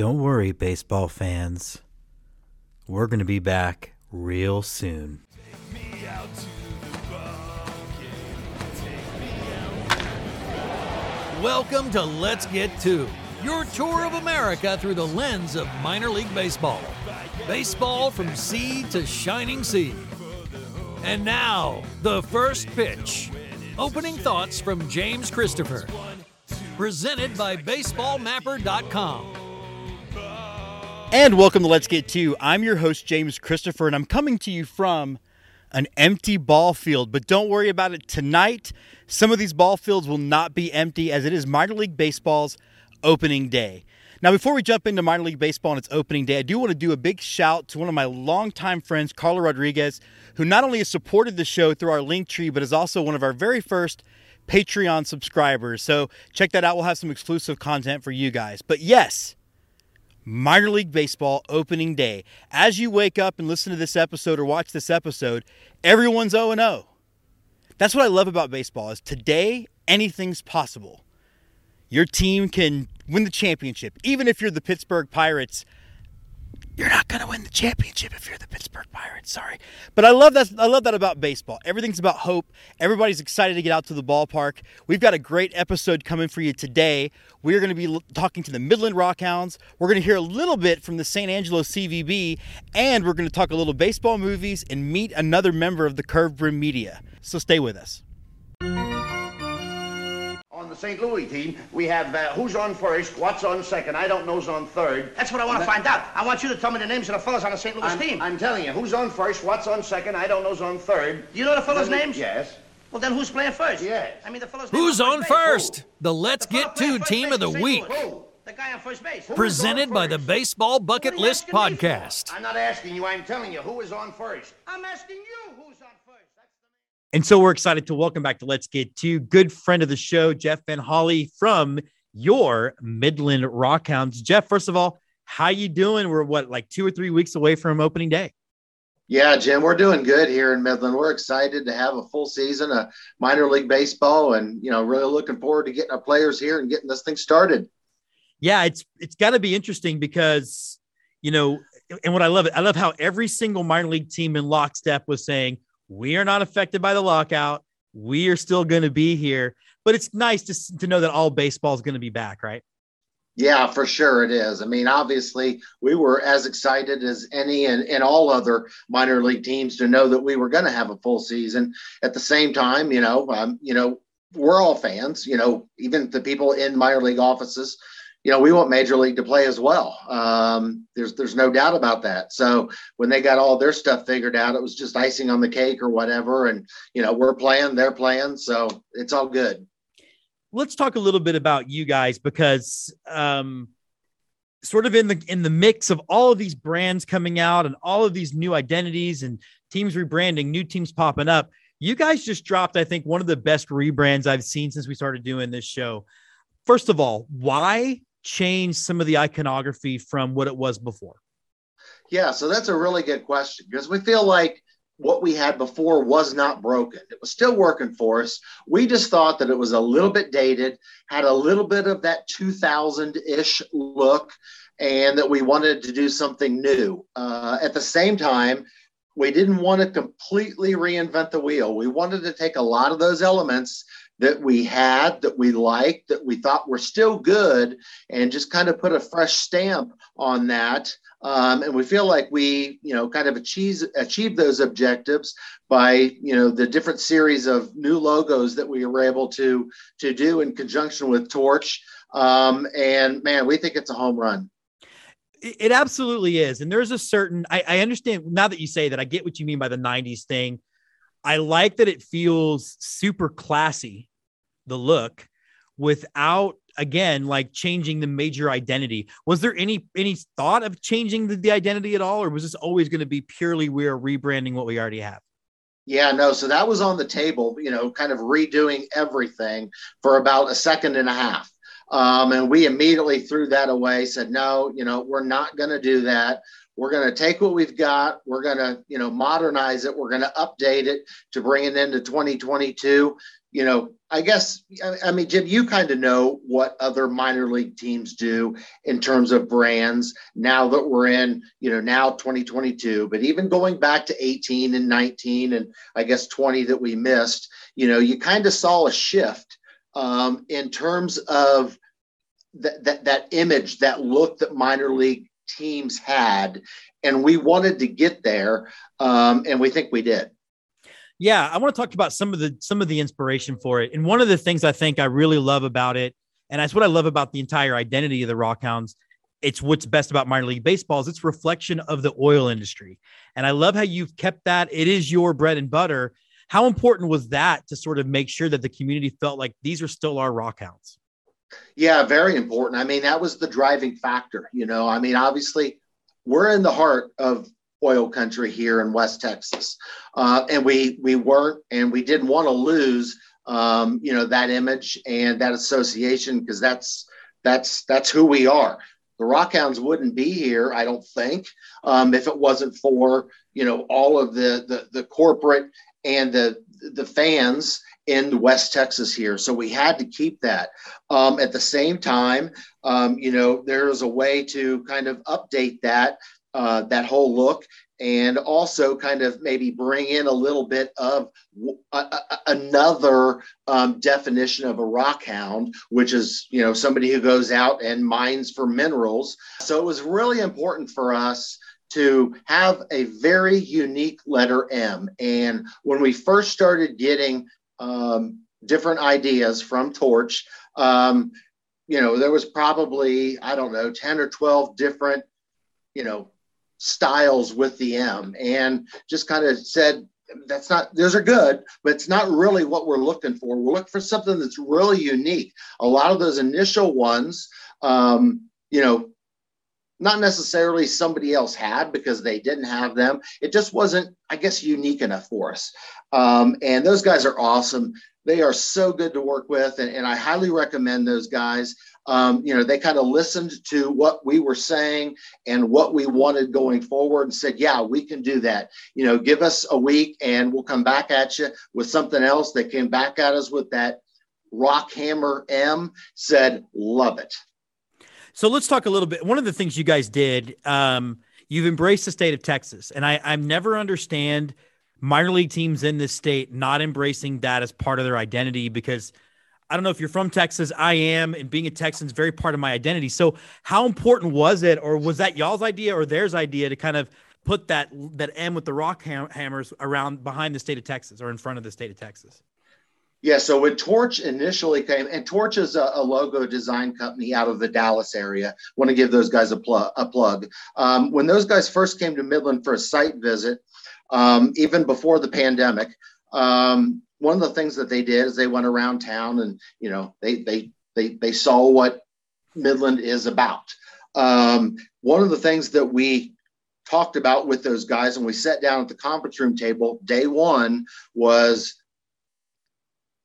Don't worry, baseball fans. We're going to be back real soon. Welcome to Let's Get To, your tour of America through the lens of minor league baseball. Baseball from sea to shining sea. And now, the first pitch. Opening thoughts from James Christopher. Presented by BaseballMapper.com. And welcome to Let's Get To. I'm your host, James Christopher, and I'm coming to you from an empty ball field. But don't worry about it tonight. Some of these ball fields will not be empty as it is minor league baseball's opening day. Now, before we jump into minor league baseball on its opening day, I do want to do a big shout to one of my longtime friends, Carla Rodriguez, who not only has supported the show through our link tree, but is also one of our very first Patreon subscribers. So check that out. We'll have some exclusive content for you guys. But yes, minor league baseball opening day. As you wake up and listen to this episode or watch this episode, everyone's 0 0. That's what I love about baseball is today anything's possible. Your team can win the championship. Even if you're the Pittsburgh Pirates, you're not going to win the championship if you're the Pittsburgh Pirates. Sorry. But I love that I love that about baseball. Everything's about hope. Everybody's excited to get out to the ballpark. We've got a great episode coming for you today. We're going to be talking to the Midland Rockhounds. We're going to hear a little bit from the San Angelo CVB and we're going to talk a little baseball movies and meet another member of the Curved Brim Media. So stay with us. On the St. Louis team, we have uh, who's on first, what's on second, I don't know's on third. That's what I want to find out. I want you to tell me the names of the fellas on the St. Louis I'm, team. I'm telling you, who's on first, what's on second, I don't know's on third. you know the fellas' Then names? Yes. Well, then who's playing first? Yes. I mean, the fellas. Who's on base. first? The Let's The Get playing To team of the week. Who? The guy on first base. Who? Presented by the? Baseball Bucket What are you List asking me for? Podcast. I'm not asking you, I'm telling you, who is on first? I'm asking you who's on first. And so we're excited to welcome back to Let's Get To good friend of the show, Jeff Van Holly from your Midland Rockhounds. Jeff, first of all, how you doing? We're what, like two or three weeks away from opening day. Yeah, Jim, we're doing good here in Midland. We're excited to have a full season of minor league baseball and, you know, really looking forward to getting our players here and getting this thing started. Yeah, it's it's got to be interesting because you know, and what I love it, I love how every single minor league team in lockstep was saying we are not affected by the lockout. We are still going to be here, but it's nice to to know that all baseball is going to be back, right? Yeah, for sure it is. I mean, obviously, we were as excited as any and, and all other minor league teams to know that we were going to have a full season. At the same time, you know, um, you know, we're all fans. You know, even the people in minor league offices, you know, we want Major League to play as well. Um, there's there's no doubt about that. So when they got all their stuff figured out, it was just icing on the cake or whatever. And you know, we're playing, they're playing, so it's all good. let's talk a little bit about you guys because um sort of in the in the mix of all of these brands coming out and all of these new identities and teams rebranding new teams popping up you guys just dropped i think one of the best rebrands i've seen since we started doing this show first of all why change some of the iconography from what it was before Yeah, so that's a really good question because we feel like what we had before was not broken. It was still working for us. We just thought that it was a little bit dated, had a little bit of that 2000 ish look, and that we wanted to do something new. Uh, at the same time, we didn't want to completely reinvent the wheel. We wanted to take a lot of those elements that we had, that we liked, that we thought were still good, and just kind of put a fresh stamp on that. Um, and we feel like we, you know, kind of achieve achieve those objectives by, you know, the different series of new logos that we were able to to do in conjunction with Torch. Um, and man, we think it's a home run. It, absolutely is. And there's a certain, I, I understand now that you say that, I get what you mean by the 90s thing. I like that it feels super classy, the look, without again like changing the major identity. Was there any any thought of changing the, the identity at all, or was this always going to be purely we're rebranding what we already have? Yeah, no. So that was on the table, you know, kind of redoing everything for about a second and a half. Um, and we immediately threw that away, said, no, you know, we're not going to do that. We're going to take what we've got. We're going to, you know, modernize it. We're going to update it to bring it into 2022. You know, I guess, I mean, Jim, you kind of know what other minor league teams do in terms of brands now that we're in, you know, now 2022, but even going back to 18 and 19 and I guess 20 that we missed, you know, you kind of saw a shift um, in terms of that, that that image, that look that minor league teams had, and we wanted to get there, um, and we think we did. Yeah, I want to talk about some of the some of the inspiration for it, and one of the things I think I really love about it, and that's what I love about the entire identity of the Rockhounds. It's what's best about minor league baseball is its reflection of the oil industry, and I love how you've kept that. It is your bread and butter. How important was that to sort of make sure that the community felt like these are still our Rockhounds? Yeah, very important. I mean, that was the driving factor. You know, I mean, obviously, we're in the heart of oil country here in West Texas, uh, and we we weren't, and we didn't want to lose, um, you know, that image and that association because that's that's that's who we are. The Rockhounds wouldn't be here, I don't think, um, if it wasn't for you know all of the the, the corporate and the the fans in West Texas here. So we had to keep that. Um, at the same time, um, you know, there is a way to kind of update that uh, that whole look and also kind of maybe bring in a little bit of another um, definition of a rock hound, which is you know somebody who goes out and mines for minerals. So it was really important for us to have a very unique letter M. And when we first started getting um, different ideas from Torch. Um, you know, there was probably, I don't know, 10 or 12 different, you know, styles with the M and just kind of said, that's not, those are good, but it's not really what we're looking for. We're looking for something that's really unique. A lot of those initial ones, um, you know, not necessarily somebody else had because they didn't have them. It just wasn't, I guess, unique enough for us. Um, and those guys are awesome. They are so good to work with, and, and I highly recommend those guys. Um, you know, they kind of listened to what we were saying and what we wanted going forward and said, yeah, we can do that. You know, give us a week and we'll come back at you with something else. They came back at us with that Rock Hammer M, said, love it. So let's talk a little bit. One of the things you guys did, um, you've embraced the state of Texas, and I, I never understand minor league teams in this state not embracing that as part of their identity because I don't know if you're from Texas. I am, and being a Texan is very part of my identity. So, how important was it, or was that y'all's idea or theirs idea to kind of put that that M with the rock ham- hammers around behind the state of Texas or in front of the state of Texas? Yeah, so when Torch initially came, and Torch is a, a logo design company out of the Dallas area. Want to give those guys a, pl- a plug. Um, when those guys first came to Midland for a site visit, um, even before the pandemic, um, one of the things that they did is they went around town and you know they they they they saw what Midland is about. Um, one of the things that we talked about with those guys and we sat down at the conference room table day one was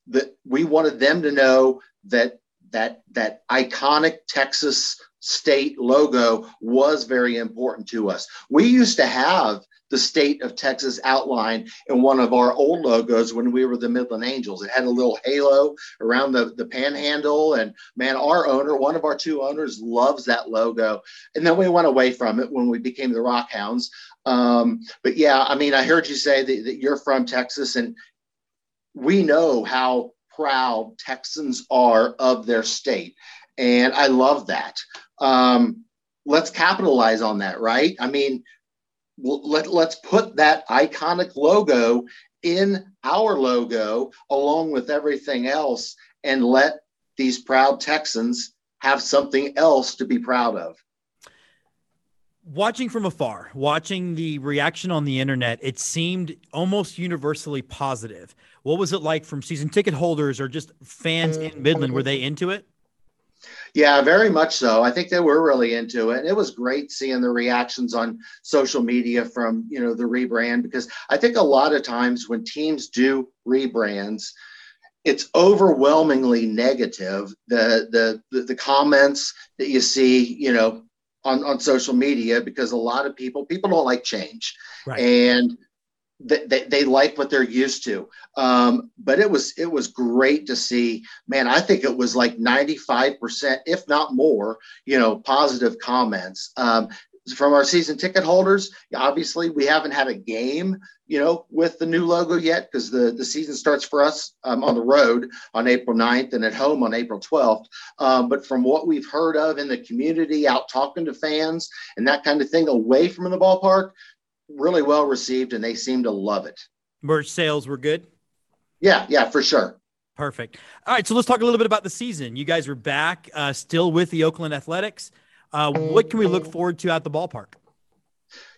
that we wanted them to know that that that iconic Texas state logo was very important to us. We used to have the state of Texas outline in one of our old logos when we were the Midland Angels. It had a little halo around the, the panhandle. And man, our owner, one of our two owners, loves that logo. And then we went away from it when we became the Rockhounds. Um, but yeah, I mean, I heard you say that, that you're from Texas, and we know how proud Texans are of their state. And I love that. Um, let's capitalize on that, right? I mean, let, let's put that iconic logo in our logo along with everything else and let these proud Texans have something else to be proud of watching from afar, watching the reaction on the internet, it seemed almost universally positive. What was it like from season ticket holders or just fans in Midland? Were they into it? Yeah, very much so. I think they were really into it. And it was great seeing the reactions on social media from, you know, the rebrand because I think a lot of times when teams do rebrands, it's overwhelmingly negative. The, the the the comments that you see, you know, on on social media, because a lot of people people don't like change, Right. and they, they, they like what they're used to. Um, but it was it was great to see. Man, I think it was like ninety five percent, if not more, you know, positive comments. Um, from our season ticket holders, obviously we haven't had a game, you know, with the new logo yet because the, the season starts for us um, on the road on April 9th and at home on April 12th. Um, but from what we've heard of in the community, out talking to fans and that kind of thing away from the ballpark, really well received and they seem to love it. Merch sales were good. Yeah, yeah, for sure. Perfect. All right, so let's talk a little bit about the season. You guys are back, uh, still with the Oakland Athletics. Uh, what can we look forward to at the ballpark?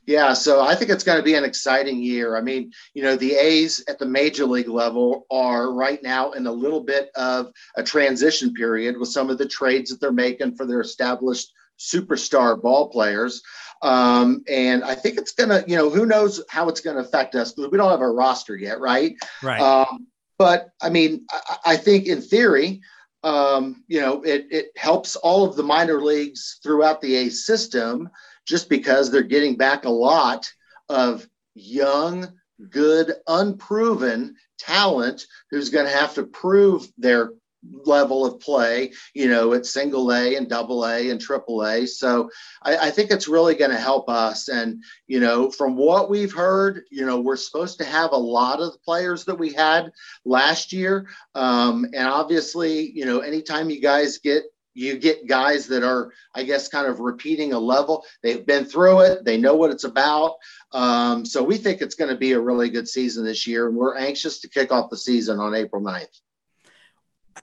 Yeah, so I think it's going to be an exciting year. I mean, you know, the A's at the major league level are right now in a little bit of a transition period with some of the trades that they're making for their established superstar ball players. Um, and I think it's going to, you know, who knows how it's going to affect us because we don't have a roster yet, right? Right. Um, but I mean, I, I think in theory, um, you know, it, it helps all of the minor leagues throughout the A system just because they're getting back a lot of young, good, unproven talent who's going to have to prove their level of play, you know, at single A and double A and triple A. So I, I think it's really going to help us. And, you know, from what we've heard, you know, we're supposed to have a lot of the players that we had last year. Um, and obviously, you know, anytime you guys get you get guys that are, I guess, kind of repeating a level. They've been through it. They know what it's about. Um, so we think it's going to be a really good season this year. And we're anxious to kick off the season on April 9th.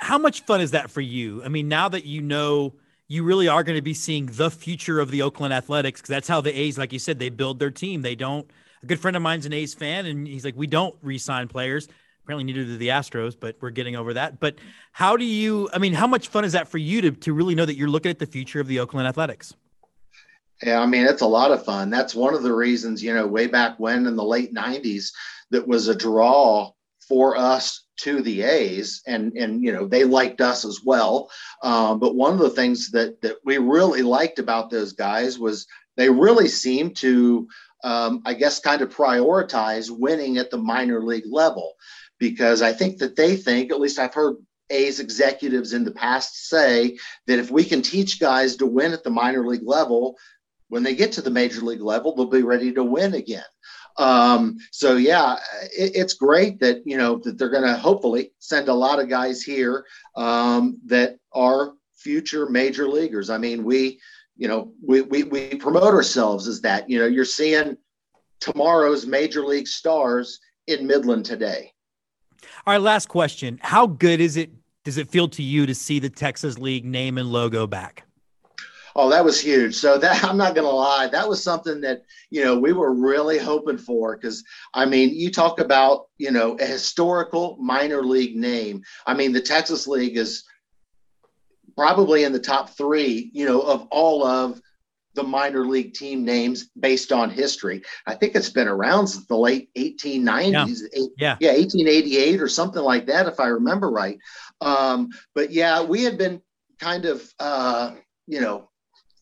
How much fun is that for you? I mean, now that you know you really are going to be seeing the future of the Oakland Athletics, because that's how the A's, like you said, they build their team. They don't. A good friend of mine's an A's fan, and he's like, we don't re-sign players. Apparently, neither do the Astros, but we're getting over that. But how do you? I mean, how much fun is that for you to to really know that you're looking at the future of the Oakland Athletics? Yeah, I mean, it's a lot of fun. That's one of the reasons, you know, way back when in the late 90s, that was a draw for us to the A's, and and you know they liked us as well. Um, but one of the things that that we really liked about those guys was they really seemed to, um, I guess, kind of prioritize winning at the minor league level, because I think that they think, at least I've heard A's executives in the past say that if we can teach guys to win at the minor league level, when they get to the major league level, they'll be ready to win again. Um, so yeah, it, it's great that you know that they're going to hopefully send a lot of guys here um, that are future major leaguers. I mean, we you know we, we we promote ourselves as that. You know, you're seeing tomorrow's major league stars in Midland today. All right, last question: How good is it? Does it feel to you to see the Texas League name and logo back? Oh, that was huge. So that I'm not going to lie, that was something that you know we were really hoping for because I mean, you talk about you know a historical minor league name. I mean, the Texas League is probably in the top three, you know, of all of the minor league team names based on history. I think it's been around since the late 1890s, Yeah. yeah, 1888 or something like that, if I remember right. Um, but yeah, we had been kind of, uh, you know,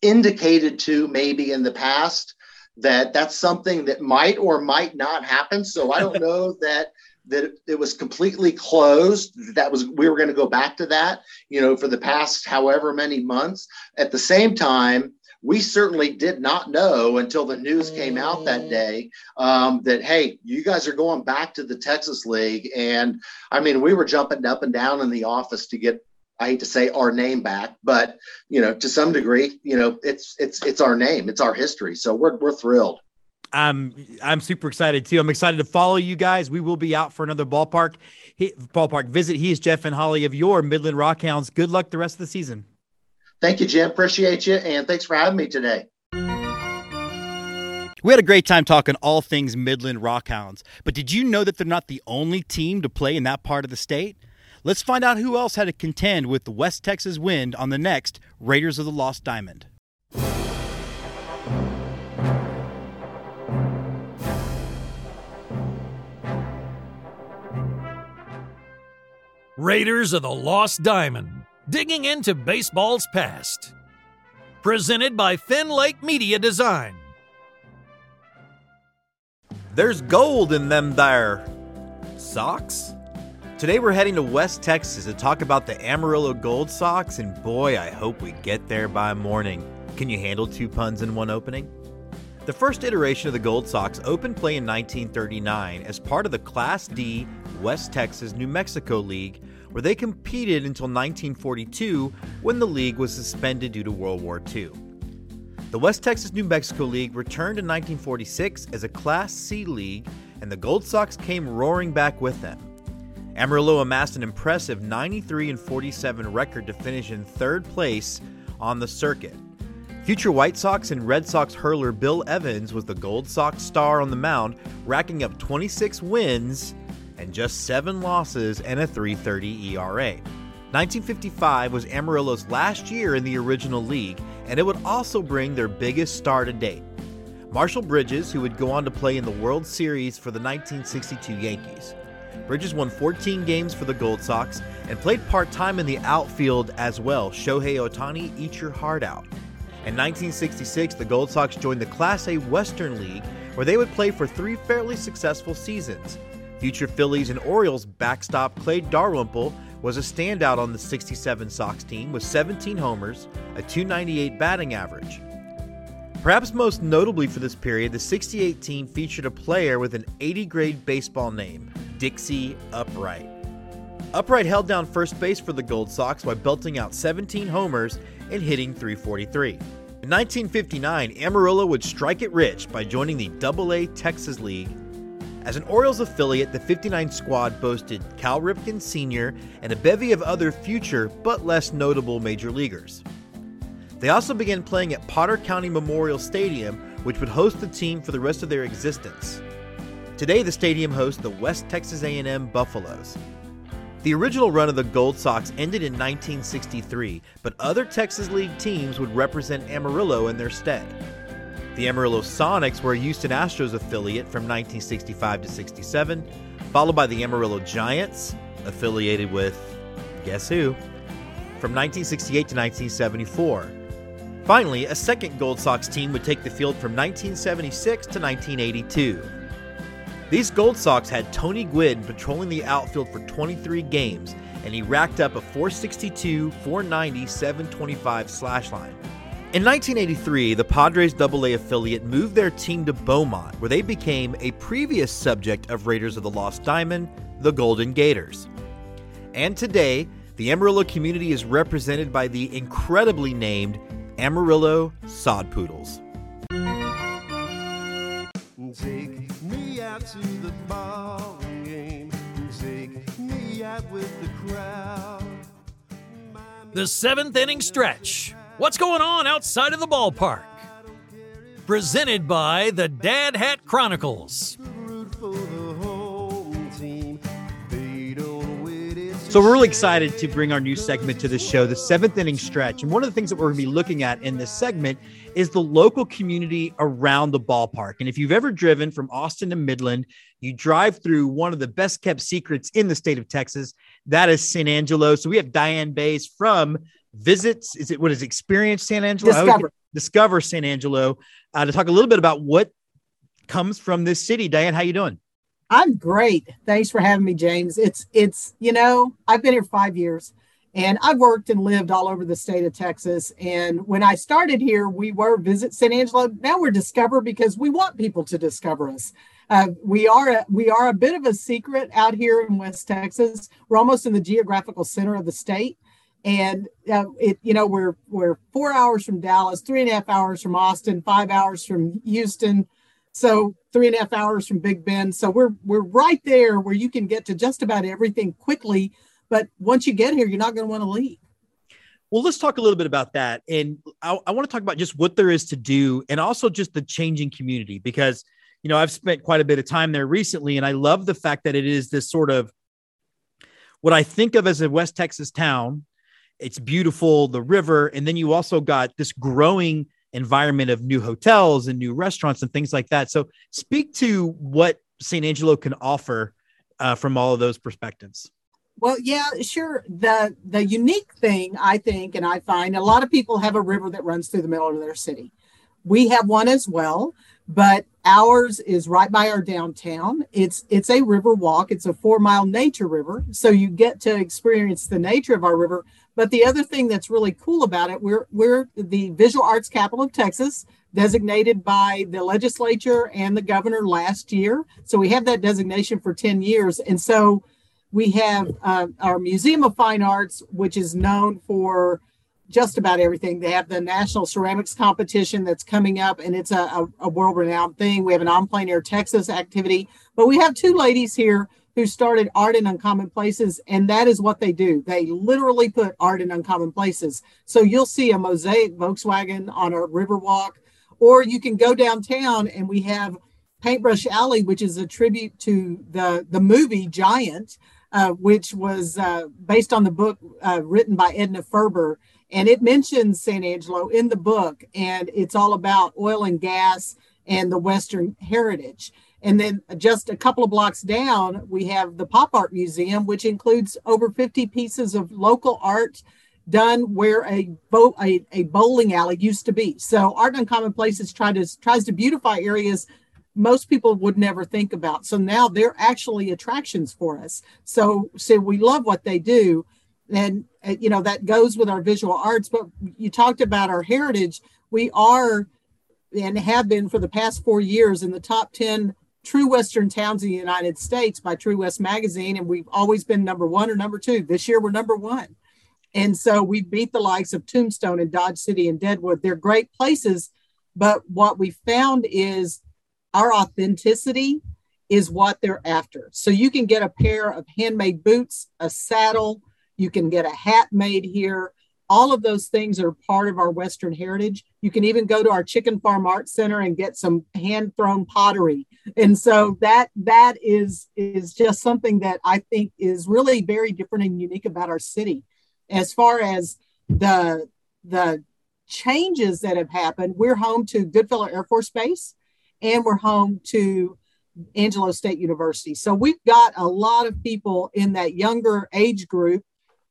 indicated to maybe in the past that that's something that might or might not happen. So I don't know that that it was completely closed. That was we were going to go back to that, you know, for the past however many months. At the same time, we certainly did not know until the news came out that day um, that hey you guys are going back to the texas league and i mean we were jumping up and down in the office to get i hate to say our name back but you know to some degree you know it's it's it's our name it's our history so we're, we're thrilled I'm I'm super excited too. I'm excited to follow you guys. We will be out for another ballpark he, ballpark visit. He is Jeff and Holly of your Midland Rockhounds. Good luck the rest of the season. Thank you, Jim. Appreciate you. And thanks for having me today. We had a great time talking all things Midland Rockhounds. But did you know that they're not the only team to play in that part of the state? Let's find out who else had to contend with the West Texas Wind on the next Raiders of the Lost Diamond. Raiders of the Lost Diamond, digging into baseball's past. Presented by Finn Lake Media Design. There's gold in them there socks. Today we're heading to West Texas to talk about the Amarillo Gold Sox, and boy, I hope we get there by morning. Can you handle two puns in one opening? The first iteration of the Gold Sox opened play in 1939 as part of the Class D West Texas New Mexico League, where they competed until 1942 when the league was suspended due to World War II. The West Texas New Mexico League returned in 1946 as a Class C league, and the Gold Sox came roaring back with them. Amarillo amassed an impressive 93 and 47 record to finish in third place on the circuit. Future White Sox and Red Sox hurler Bill Evans was the Gold Sox star on the mound, racking up 26 wins and just 7 losses and a 3.30 ERA. 1955 was Amarillo's last year in the original league, and it would also bring their biggest star to date. Marshall Bridges, who would go on to play in the World Series for the 1962 Yankees. Bridges won 14 games for the Gold Sox and played part time in the outfield as well. Shohei Ohtani, eat your heart out. In 1966, the Gold Sox joined the Class A Western League, where they would play for three fairly successful seasons. Future Phillies and Orioles backstop Clay Dalrymple was a standout on the 67 Sox team with 17 homers, a 298 batting average. Perhaps most notably for this period, the 68 team featured a player with an 80 grade baseball name, Dixie Upright. Upright held down first base for the Gold Sox by belting out 17 homers and hitting 343. In 1959, Amarillo would strike it rich by joining the AA Texas League as an Orioles affiliate, the 59 squad boasted Cal Ripken Sr. and a bevy of other future but less notable major leaguers. They also began playing at Potter County Memorial Stadium, which would host the team for the rest of their existence. Today, the stadium hosts the West Texas A&M Buffaloes. The original run of the Gold Sox ended in 1963, but other Texas League teams would represent Amarillo in their stead. The Amarillo Sonics were a Houston Astros affiliate from 1965 to 67, followed by the Amarillo Giants, affiliated with guess who, from 1968 to 1974. Finally, a second Gold Sox team would take the field from 1976 to 1982. These Gold Sox had Tony Gwynn patrolling the outfield for 23 games, and he racked up a 462, 490, 725 slash line. In 1983, the Padres AA affiliate moved their team to Beaumont, where they became a previous subject of Raiders of the Lost Diamond, the Golden Gators. And today, the Amarillo community is represented by the incredibly named Amarillo Sod Poodles. To the ball game. Take me out with the crowd. The seventh inning stretch. What's going on outside of the ballpark? Presented by the Dad Hat Chronicles. So we're really excited to bring our new segment to the show, the seventh inning stretch. And one of the things that we're going to be looking at in this segment is the local community around the ballpark. And if you've ever driven from Austin to Midland, you drive through one of the best kept secrets in the state of Texas. That is San Angelo. So we have Diane Bays from Visits. Is it what is Experience San Angelo? Discover. Discover San Angelo uh, to talk a little bit about what comes from this city. Diane, how you doing? I'm great. Thanks for having me, James. It's it's you know I've been here five years, and I've worked and lived all over the state of Texas. And when I started here, we were Visit San Angelo. Now we're Discover because we want people to discover us. Uh, we are a, we are a bit of a secret out here in West Texas. We're almost in the geographical center of the state, and uh, it you know we're we're four hours from Dallas, three and a half hours from Austin, five hours from Houston. So three and a half hours from Big Bend. So we're we're right there where you can get to just about everything quickly. But once you get here, you're not going to want to leave. Well, let's talk a little bit about that. And I, I want to talk about just what there is to do and also just the changing community because, you know, I've spent quite a bit of time there recently. And I love the fact that it is this sort of what I think of as a West Texas town. It's beautiful, the river. And then you also got this growing environment of new hotels and new restaurants and things like that. So, speak to what San Angelo can offer uh, from all of those perspectives. Well, yeah, sure. The the unique thing I think, and I find a lot of people have a river that runs through the middle of their city. We have one as well, but ours is right by our downtown. It's it's a river walk. It's a four mile nature river, so you get to experience the nature of our river. But the other thing that's really cool about it, we're we're the visual arts capital of Texas, designated by the legislature and the governor last year. So we have that designation for ten years, and so we have uh, our Museum of Fine Arts, which is known for just about everything. They have the National Ceramics Competition that's coming up, and it's a, a, a world renowned thing. We have an On Plein Air Texas activity, but we have two ladies here who started Art in Uncommon Places, and that is what they do. They literally put art in uncommon places. So you'll see a mosaic Volkswagen on a river walk, or you can go downtown and we have Paintbrush Alley, which is a tribute to the, the movie Giant uh, which was uh, based on the book uh, written by Edna Ferber. And it mentions San Angelo in the book, and it's all about oil and gas and the Western heritage. And then just a couple of blocks down, we have the Pop Art Museum, which includes over 50 pieces of local art done where a, bo- a, a bowling alley used to be. So Art Uncommon Places try to, tries to beautify areas most people would never think about. So now they're actually attractions for us. So so we love what they do, and uh, you know that goes with our visual arts. But you talked about our heritage. We are and have been for the past four years in the top ten true Western towns in the United States by True West Magazine, and we've always been number one or number two. This year we're number one. And so we beat the likes of Tombstone and Dodge City and Deadwood. They're great places, but what we found is our authenticity is what they're after. So you can get a pair of handmade boots, a saddle, you can get a hat made here. All of those things are part of our Western heritage. You can even go to our Chicken Farm Art Center and get some hand thrown pottery. And so that that is is just something that I think is really very different and unique about our city. As far as the the changes that have happened, we're home to Goodfellow Air Force Base and we're home to Angelo State University. So we've got a lot of people in that younger age group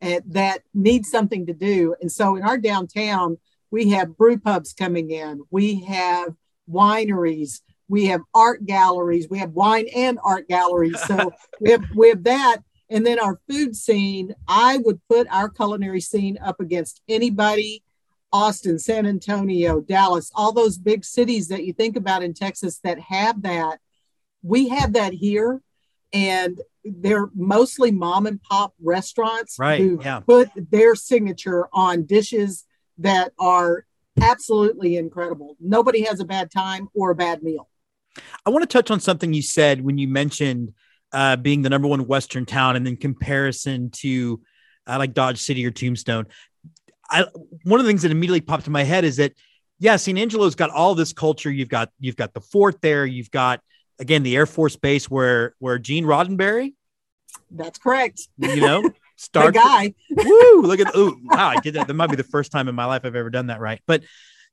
Eh, that need something to do. And so in our downtown, we have brew pubs coming in, we have wineries, we have art galleries, we have wine and art galleries. So we have we have that. And then our food scene, I would put our culinary scene up against anybody Austin, San Antonio, Dallas, all those big cities that you think about in Texas that have that. We have that here, and they're mostly mom and pop restaurants right, who yeah. put their signature on dishes that are absolutely incredible. Nobody has a bad time or a bad meal. I want to touch on something you said when you mentioned uh, being the number one Western town and then comparison to uh, like Dodge City or Tombstone. I one of the things that immediately popped in my head is that yeah, San Angelo's got all this culture. You've got you've got the fort there. You've got again the Air Force Base where where Gene Roddenberry. That's correct. You know, star guy. woo! Look at oh wow! I did that. That might be the first time in my life I've ever done that right. But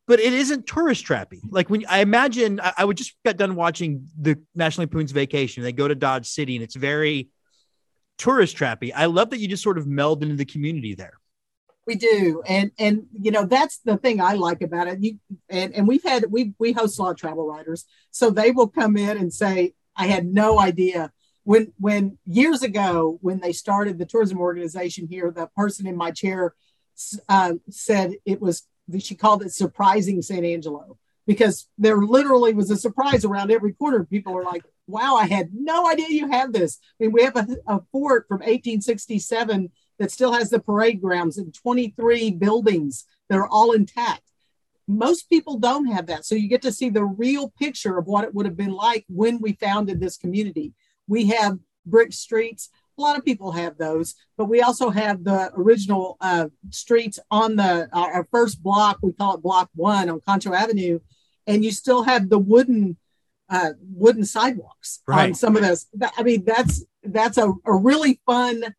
but it isn't tourist trappy. Like when I imagine I, I would just got done watching the National Lampoon's Vacation. They go to Dodge City and it's very tourist trappy. I love that you just sort of meld into the community there. We do, and and you know that's the thing I like about it. You and and we've had we we host a lot of travel writers, so they will come in and say, "I had no idea." When when years ago when they started the tourism organization here, the person in my chair uh, said it was she called it surprising San Angelo because there literally was a surprise around every corner. People are like, "Wow, I had no idea you have this." I mean, we have a, a fort from 1867 that still has the parade grounds and 23 buildings that are all intact. Most people don't have that. So you get to see the real picture of what it would have been like when we founded this community. We have brick streets. A lot of people have those, but we also have the original uh, streets on the our, our first block. We call it Block One on Concho Avenue, and you still have the wooden uh, wooden sidewalks Right. on some of those. I mean, that's that's a, a really fun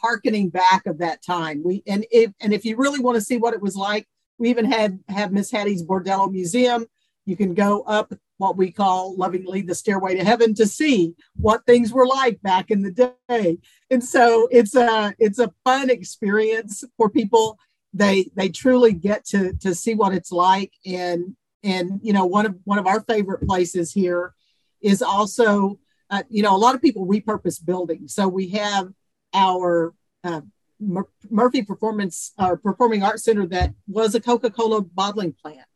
harkening back of that time. We and if and if you really want to see what it was like, we even had have Miss Hattie's Bordello Museum. You can go up what we call lovingly the stairway to heaven to see what things were like back in the day. And so it's a it's a fun experience for people. They they truly get to to see what it's like. And and you know one of one of our favorite places here is also uh, you know a lot of people repurpose buildings. So we have our uh, Mur- Murphy Performance or Performing Arts Center that was a Coca-Cola bottling plant.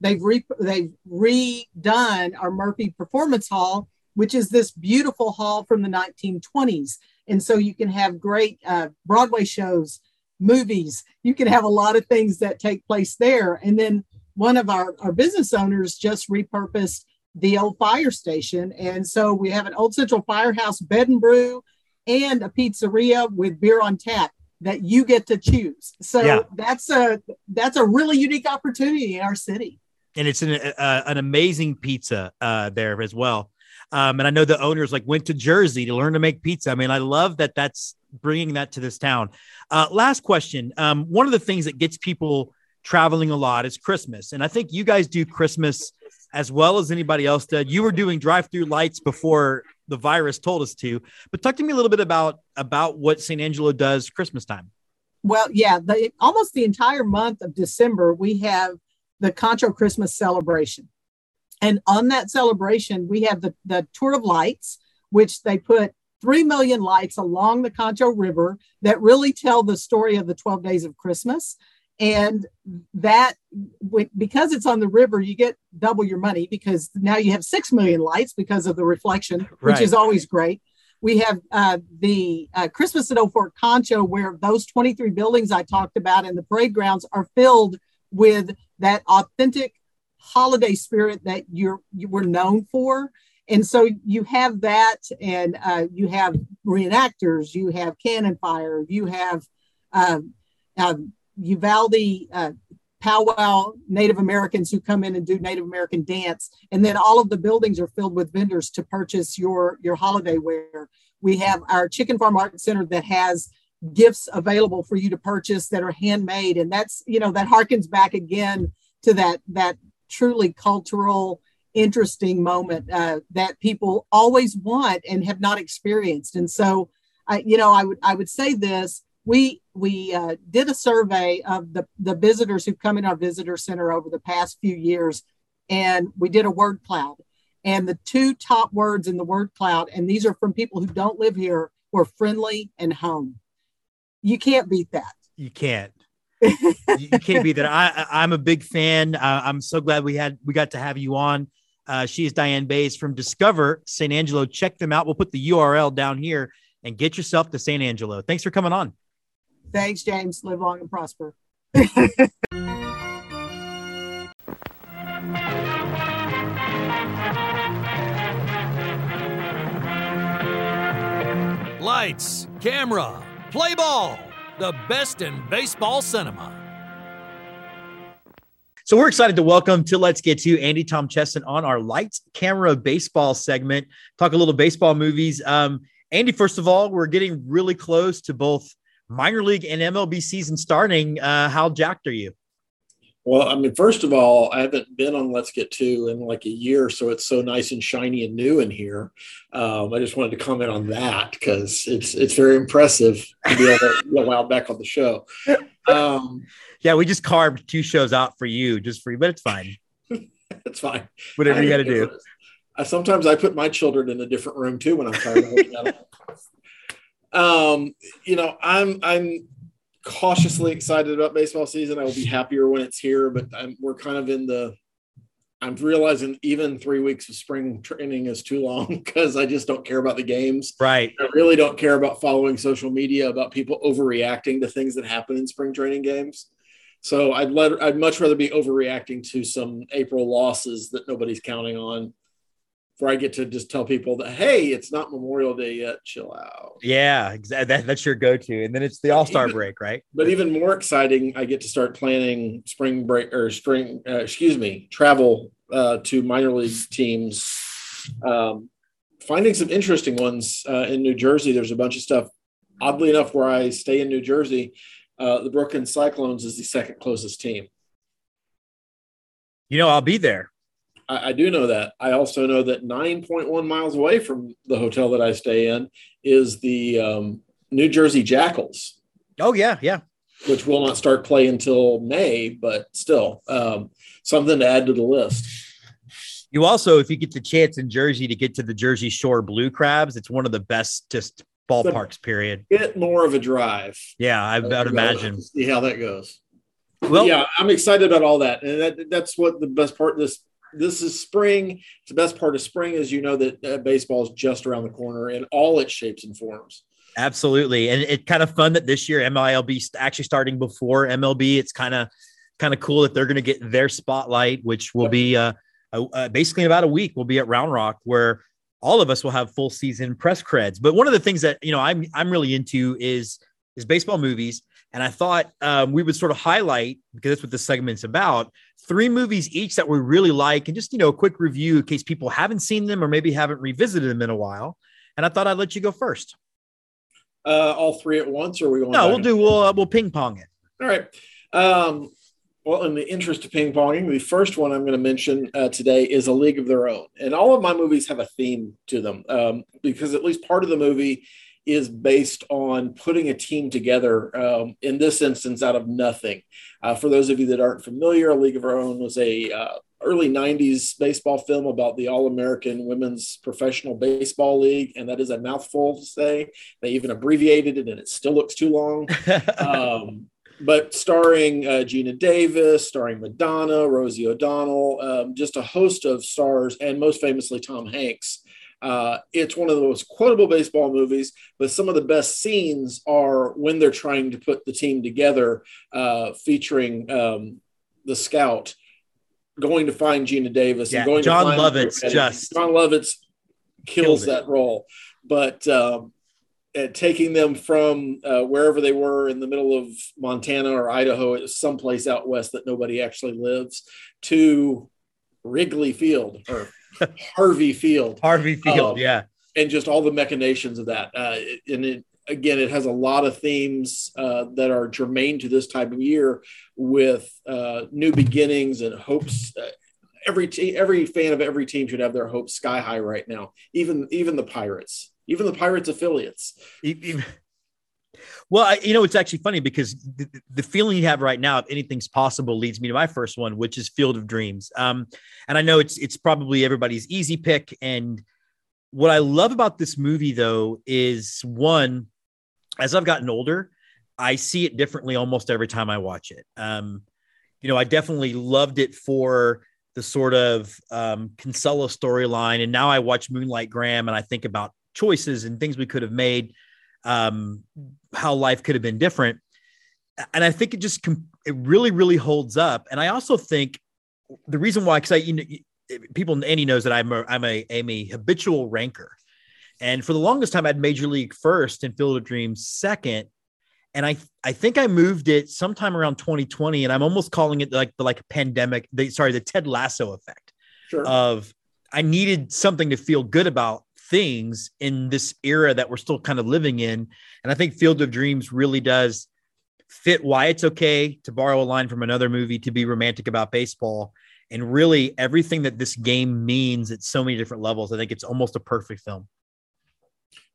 They've re- they've redone our Murphy Performance Hall, which is this beautiful hall from the 1920s, and so you can have great uh, Broadway shows, movies. You can have a lot of things that take place there. And then one of our, our business owners just repurposed the old fire station, and so we have an old Central Firehouse bed and brew and a pizzeria with beer on tap that you get to choose. So Yeah. that's a that's a really unique opportunity in our city. and it's an uh, an amazing pizza uh, there as well. Um, and I know the owners like went to Jersey to learn to make pizza. I mean, I love that that's bringing that to this town. Uh, last question. Um, one of the things that gets people traveling a lot is Christmas, and I think you guys do Christmas as well as anybody else did. You were doing drive-through lights before the virus told us to, but talk to me a little bit about about what San Angelo does Christmas time. Well, yeah, the almost the entire month of December we have the Concho Christmas celebration. And on that celebration, we have the, the Tour of Lights, which they put 3 million lights along the Concho River that really tell the story of the 12 days of Christmas. And that, because it's on the river, you get double your money because now you have 6 million lights because of the reflection, which Right. is always great. We have uh, the uh, Christmas at Old Fort Concho, where those 23 buildings I talked about and the parade grounds are filled with that authentic holiday spirit that you're you were known for. And so you have that, and uh, you have reenactors, you have cannon fire, you have um, um, Uvalde uh, powwow Native Americans who come in and do Native American dance, and then all of the buildings are filled with vendors to purchase your your holiday wear. We have our Chicken Farm Art Center that has gifts available for you to purchase that are handmade, and that's you know that harkens back again to that that truly cultural interesting moment uh, that people always want and have not experienced. And so I, you know i would i would say this we we uh, did a survey of the the visitors who've come in our visitor center over the past few years and we did a word cloud and the two top words in the word cloud and these are from people who don't live here were friendly and home you can't beat that You can't. you you can't be there. I, I'm a big fan. Uh, I'm so glad we had we got to have you on. Uh, she is Diane Bays from Discover San Angelo. Check them out. We'll put the URL down here and get yourself to San Angelo. Thanks for coming on. Thanks james live long and prosper Lights, camera, play ball. The best in baseball cinema. So we're excited to welcome to Let's Get to Andy Tom Chesson on our lights camera baseball segment. Talk a little baseball movies. Um, Andy, first of all, we're getting really close to both minor league and MLB season starting. Uh, how jacked are you? Well, I mean, first of all, I haven't been on Let's Get To in like a year, so it's so nice and shiny and new in here. Um, I just wanted to comment on that because it's it's very impressive to be able to be allowed back on the show. Um, Yeah, we just carved two shows out for you, just for you, but it's fine. it's fine. Whatever you got to do. I, sometimes I put my children in a different room too when I'm tired of looking at them. Um, you know, I'm I'm cautiously excited about baseball season. I will be happier when it's here, but I'm, we're kind of in the. I'm realizing even three weeks of spring training is too long because I just don't care about the games. Right. I really don't care about following social media about people overreacting to things that happen in spring training games. So I'd let I'd much rather be overreacting to some April losses that nobody's counting on, where I get to just tell people that hey, it's not Memorial Day yet, chill out. Yeah, exactly. That, that's your go-to, and then it's the All Star break, right? But even more exciting, I get to start planning spring break or spring, uh, excuse me, travel uh, to minor league teams. Um, finding some interesting ones uh, in New Jersey. There's a bunch of stuff. Oddly enough, where I stay in New Jersey, uh, the Brooklyn Cyclones is the second closest team. You know, I'll be there. I, I do know that. I also know that 9.1 miles away from the hotel that I stay in is the um, New Jersey Jackals, Oh yeah, yeah. which will not start play until May, but still um, something to add to the list. You also, if you get the chance in Jersey to get to the Jersey Shore Blue Crabs, it's one of the best just ballparks. Period. Bit more of a drive. Yeah, I would imagine. See how that goes. Well, yeah, I'm excited about all that, and that, that's what the best part. of This this is spring. It's the best part of spring is you know that uh, baseball is just around the corner in all its shapes and forms. Absolutely, and it's kind of fun that this year MILB is actually starting before MLB. It's kind of kind of cool that they're going to get their spotlight, which will be uh, uh, basically about a week. We'll be at Round Rock where all of us will have full season press creds. But one of the things that you know I'm I'm really into is is baseball movies, and I thought um, we would sort of highlight because that's what this segment's about. Three movies each that we really like, and just you know a quick review in case people haven't seen them or maybe haven't revisited them in a while. And I thought I'd let you go first. Uh, all three at once, or are we no we'll do we'll uh, we'll ping pong it. All right. Um, well, in the interest of ping ponging, the first one I'm going to mention uh, today is A League of Their Own. And all of my movies have a theme to them um, because at least part of the movie is based on putting a team together, um, in this instance, out of nothing. Uh, for those of you that aren't familiar, A League of Our Own was a uh, early 90s baseball film about the all-american women's professional baseball league and that is a mouthful to say they even abbreviated it and it still looks too long um, but starring uh, Geena Davis, starring Madonna, Rosie O'Donnell, um, just a host of stars, and most famously Tom Hanks. Uh, it's one of the most quotable baseball movies, but some of the best scenes are when they're trying to put the team together, uh, featuring um, the scout going to find Geena Davis Yeah, and going Jon to find Lovitz just Jon Lovitz kills that role, but um, taking them from uh, wherever they were in the middle of Montana or Idaho, it was someplace out west that nobody actually lives, to Wrigley Field or Harvey Field, Harvey Field, Um, yeah. and just all the machinations of that. Uh, and it, again, it has a lot of themes uh, that are germane to this type of year with uh, new beginnings and hopes. Uh, every every fan of every team should have their hopes sky high right now. Even even the Pirates, even the Pirates affiliates. E- e- Well, I, you know, it's actually funny because the, the feeling you have right now, if anything's possible, leads me to my first one, which is Field of Dreams. Um, and I know it's it's probably everybody's easy pick. And what I love about this movie, though, is one, as I've gotten older, I see it differently almost every time I watch it. Um, you know, I definitely loved it for the sort of um, Kinsella storyline, and now I watch Moonlight Graham and I think about choices and things we could have made um, how life could have been different. And I think it just it really, really holds up. And I also think the reason why, because I, you know, people, Andy knows that I'm a, I'm a, I'm a habitual ranker. And for the longest time, I had Major League first and Field of Dreams second. And I, I think I moved it sometime around 2020, and I'm almost calling it like the like pandemic. The, sorry, the Ted Lasso effect Sure. of I needed something to feel good about things in this era that we're still kind of living in. And I think Field of Dreams really does fit why it's okay to borrow a line from another movie to be romantic about baseball. And really everything that this game means at so many different levels. I think it's almost a perfect film.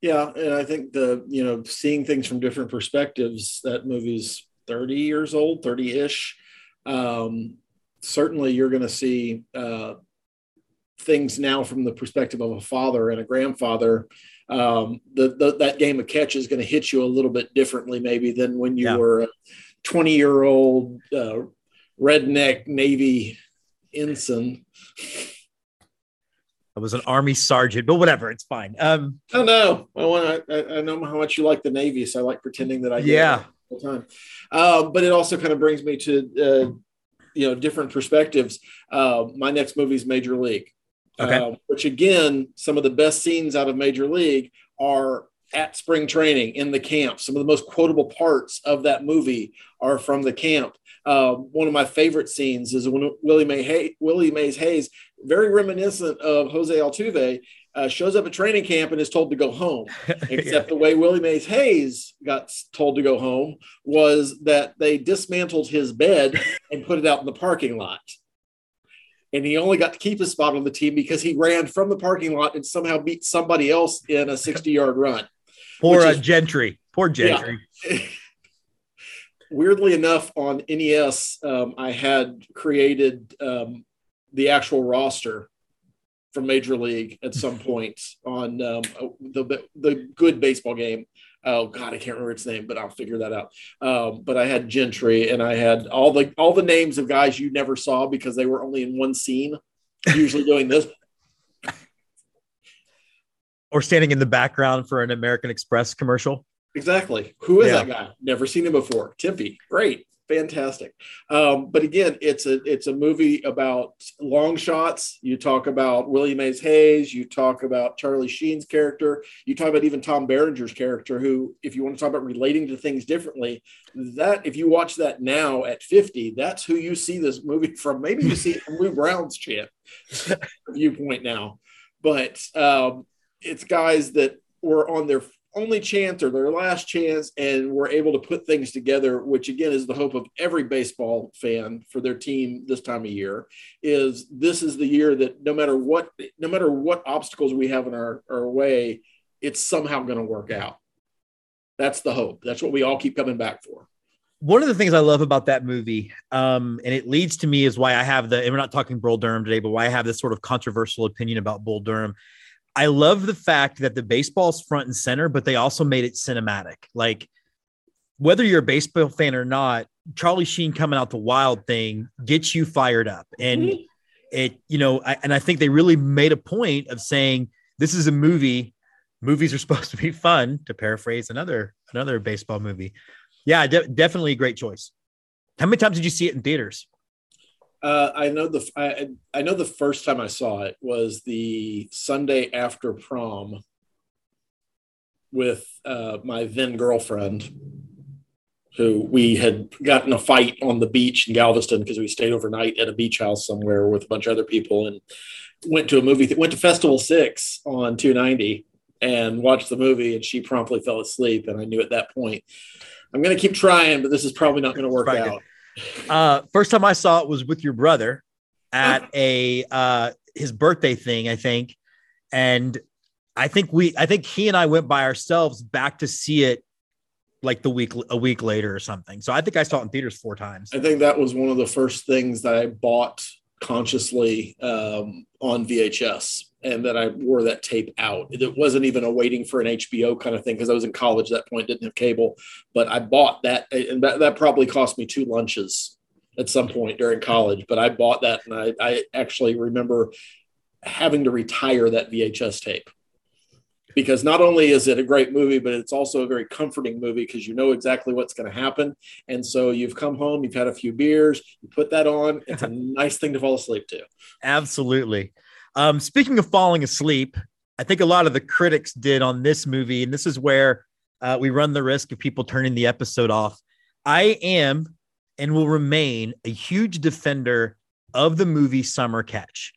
Yeah, and I think the you know seeing things from different perspectives. That movie's thirty years old, thirty ish. Um, certainly, you're going to see uh, things now from the perspective of a father and a grandfather. Um, the, the that game of catch is going to hit you a little bit differently, maybe than when you Yeah. were a twenty year old uh, redneck Navy ensign. I was an army sergeant, but whatever, it's fine. Um, Oh no! I want. I, I know how much you like the Navy, so I like pretending that I Yeah. all the time. Um, but it also kind of brings me to uh, you know different perspectives. Uh, my next movie is Major League, Okay. uh, which again, some of the best scenes out of Major League are at spring training in the camp. Some of the most quotable parts of that movie are from the camp. Uh, one of my favorite scenes is when Willie May Hay, Willie Mays Hayes, very reminiscent of Jose Altuve, uh, shows up at training camp and is told to go home. Except the way Willie Mays Hayes got told to go home was that they dismantled his bed and put it out in the parking lot. And he only got to keep his spot on the team because he ran from the parking lot and somehow beat somebody else in a 60 yard run. Poor Which uh, Gentry. Poor Gentry. Weirdly enough, on NES, um, I had created um, the actual roster from Major League at some point on um, the the good baseball game. Oh God, I can't remember its name, but I'll figure that out. Um, but I had Gentry, and I had all the all the names of guys you never saw because they were only in one scene, usually doing this. Or standing in the background for an American Express commercial. Exactly. Who is Yeah. that guy? Never seen him before. Tippy. Great. Fantastic. Um, but again, it's a it's a movie about long shots. You talk about Willie Mays Hayes. You talk about Charlie Sheen's character. You talk about even Tom Berenger's character, who, if you want to talk about relating to things differently, that if you watch that now at 50, that's who you see this movie from. Maybe you see it from Lou Brown's champ viewpoint now. But um, it's guys that were on their only chance or their last chance and were able to put things together which again is the hope of every baseball fan for their team this time of year is this is the year that no matter what no matter what obstacles we have in our, our way it's somehow going to work out that's the hope that's what we all keep coming back for One of the things I love about that movie, um, and it leads to me is why I have the, and we're not talking Bull Durham today, but why I have this sort of controversial opinion about Bull Durham. I love the fact that the baseball's front and center, but they also made it cinematic. Like whether you're a baseball fan or not, Charlie Sheen coming out the wild thing gets you fired up. And mhm. it, you know, I, and I think they really made a point of saying this is a movie. Movies are supposed to be fun, to paraphrase another another baseball movie. Yeah, de- definitely a great choice. How many times did you see it in theaters? Uh, i know the I, I know the first time i saw it was the sunday after prom with uh, my then girlfriend who we had gotten a fight on the beach in Galveston because we stayed overnight at a beach house somewhere with a bunch of other people and went to a movie went to Festival Six on 290 and watched the movie and she promptly fell asleep and I knew at that point I'm going to keep trying but this is probably not going to work out. Uh, first time I saw it was with your brother at a uh, his birthday thing, I think, and I think we, I think he and I went by ourselves back to see it like the week a week later or something. So I think I saw it in theaters four times. I think that was one of the first things that I bought consciously um, on VHS and that I wore that tape out. It wasn't even a waiting for an HBO kind of thing because I was in college at that point, didn't have cable, but I bought that and that, that probably cost me two lunches at some point during college. But I bought that and I, I actually remember having to retire that VHS tape because not only is it a great movie, but it's also a very comforting movie because you know exactly what's going to happen. And so you've come home, you've had a few beers, you put that on. It's a nice thing to fall asleep to. Absolutely. Um, speaking of falling asleep, I think a lot of the critics did on this movie, and this is where uh, we run the risk of people turning the episode off. I am and will remain a huge defender of the movie Summer Catch.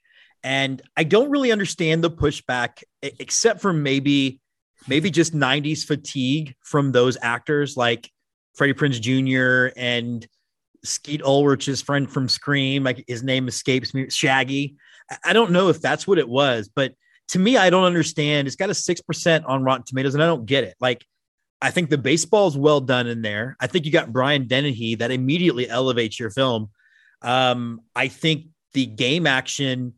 And I don't really understand the pushback, except for maybe, maybe just 90s fatigue from those actors like Freddie Prinze Jr. and Skeet Ulrich's friend from Scream. Like his name escapes me, Shaggy. I- I don't know if that's what it was, but to me, I don't understand. It's got a 6% on Rotten Tomatoes, and I don't get it. Like, I think the baseball is well done in there. I think you got Brian Dennehy that immediately elevates your film. Um, I think the game action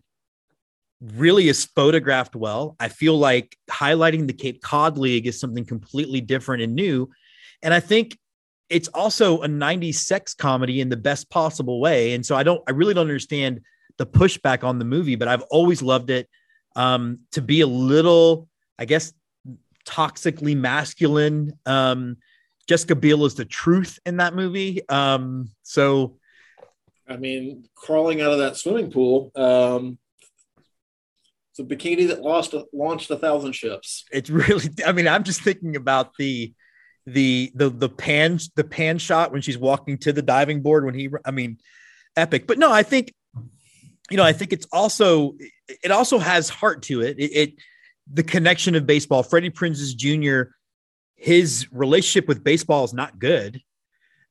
really is photographed well. I feel like highlighting the Cape Cod League is something completely different and new. And I think it's also a 90s sex comedy in the best possible way. And so I don't, I really don't understand the pushback on the movie, but I've always loved it um, to be a little, I guess, toxically masculine. Um, Jessica Biel is the truth in that movie. Um, so I mean, crawling out of that swimming pool, um, it's a bikini that lost launched a thousand ships. it's really, I mean, I'm just thinking about the, the, the, the pan, the pan shot when she's walking to the diving board when he, I mean, epic, but no, I think, you know, I think it's also, it also has heart to it. It, it the connection of baseball, Freddie Prinze's Jr., his relationship with baseball is not good.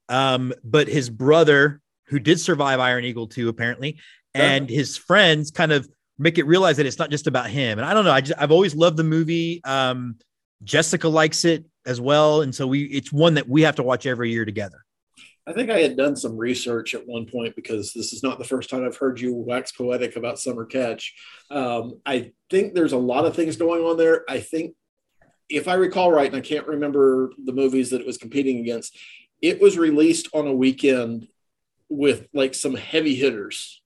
Um, but his brother, who did survive Iron Eagle 2, apparently, and his friends kind of make it realize that it's not just about him. And I don't know, I just, I've always loved the movie. Um, Jessica likes it as well, and so we it's one that we have to watch every year together. I think I had done some research at one point because this is not the first time I've heard you wax poetic about Summer Catch. Um, I think there's a lot of things going on there. I think, if I recall right, and I can't remember the movies that it was competing against, it was released on a weekend with like some heavy hitters.